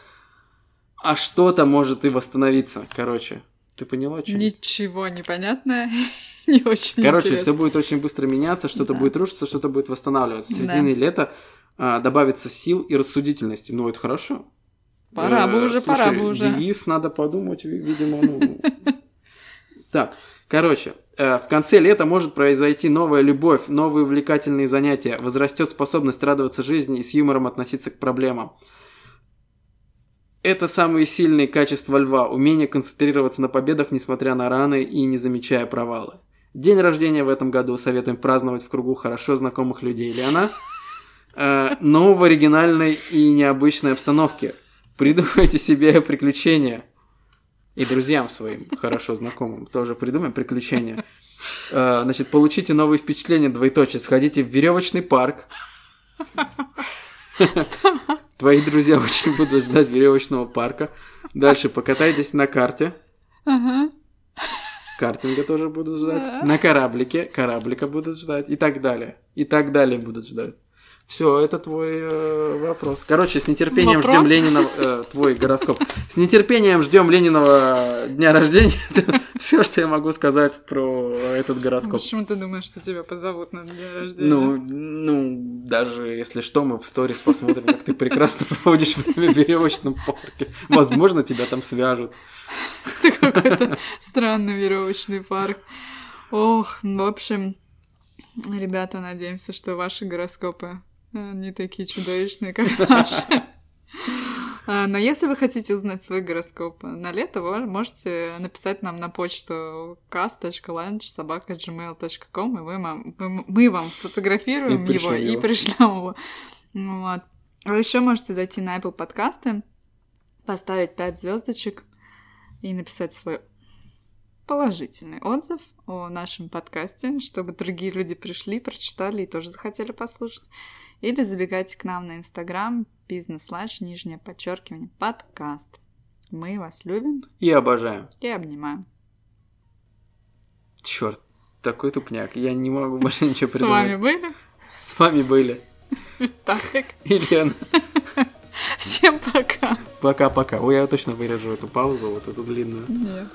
а что-то может и восстановиться. Короче, ты поняла, что? Ничего непонятно. Не очень Короче, интересно. все будет очень быстро меняться, что-то Да. будет рушиться, что-то будет восстанавливаться. В Да. середине лета а, добавится сил и рассудительности. Ну, это хорошо. Пора бы Э, уже, слушай, пора бы уже. Девиз надо подумать, ви- видимо, ну. Так, короче, э, в конце лета может произойти новая любовь, новые увлекательные занятия, возрастет способность радоваться жизни и с юмором относиться к проблемам. Это самые сильные качества льва, умение концентрироваться на победах, несмотря на раны и не замечая провалы. День рождения в этом году советуем праздновать в кругу хорошо знакомых людей. Лена, э, но в оригинальной и необычной обстановке. Придумайте себе приключения. И друзьям своим, хорошо знакомым, тоже придумаем приключения. Э, Значит, получите новые впечатления, двоеточие. Сходите в веревочный парк. Твои друзья очень будут ждать веревочного парка. Дальше покатайтесь на карте. Картинга тоже будут ждать. Да. На кораблике. Кораблика будут ждать. И так далее. И так далее будут ждать. Все, это твой э, вопрос. Короче, с нетерпением Вопрос? ждем Ленина. э, твой гороскоп. С нетерпением ждем Лениного дня рождения. Все, что я могу сказать про этот гороскоп. Почему ты думаешь, что тебя позовут на день рождения? Ну, ну, даже если что, мы в сторис посмотрим, как ты прекрасно проводишь время в веревочном парке. Возможно, тебя там свяжут. Это какой-то странный веревочный парк. Ох, в общем, ребята, надеемся, что ваши гороскопы не такие чудовищные, как наши. А, Но если вы хотите узнать свой гороскоп на лето, вы можете написать нам на почту cast.lunch.gmail.com, и мы вам, мы- мы вам сфотографируем И его пришлем и его. пришлем его. Вот. А еще можете зайти на Apple подкасты, поставить 5 звездочек и написать свой положительный отзыв о нашем подкасте, чтобы другие люди пришли, прочитали и тоже захотели послушать. Или забегайте к нам на Инстаграм бизнес-лач, нижнее подчеркивание, подкаст. Мы вас любим И обожаем. и обнимаем. Черт, такой тупняк. Я не могу больше ничего С придумать. вами были С вами были так. Елена. Всем пока. Пока-пока. Ой, я точно вырежу эту паузу, вот эту длинную. Нет.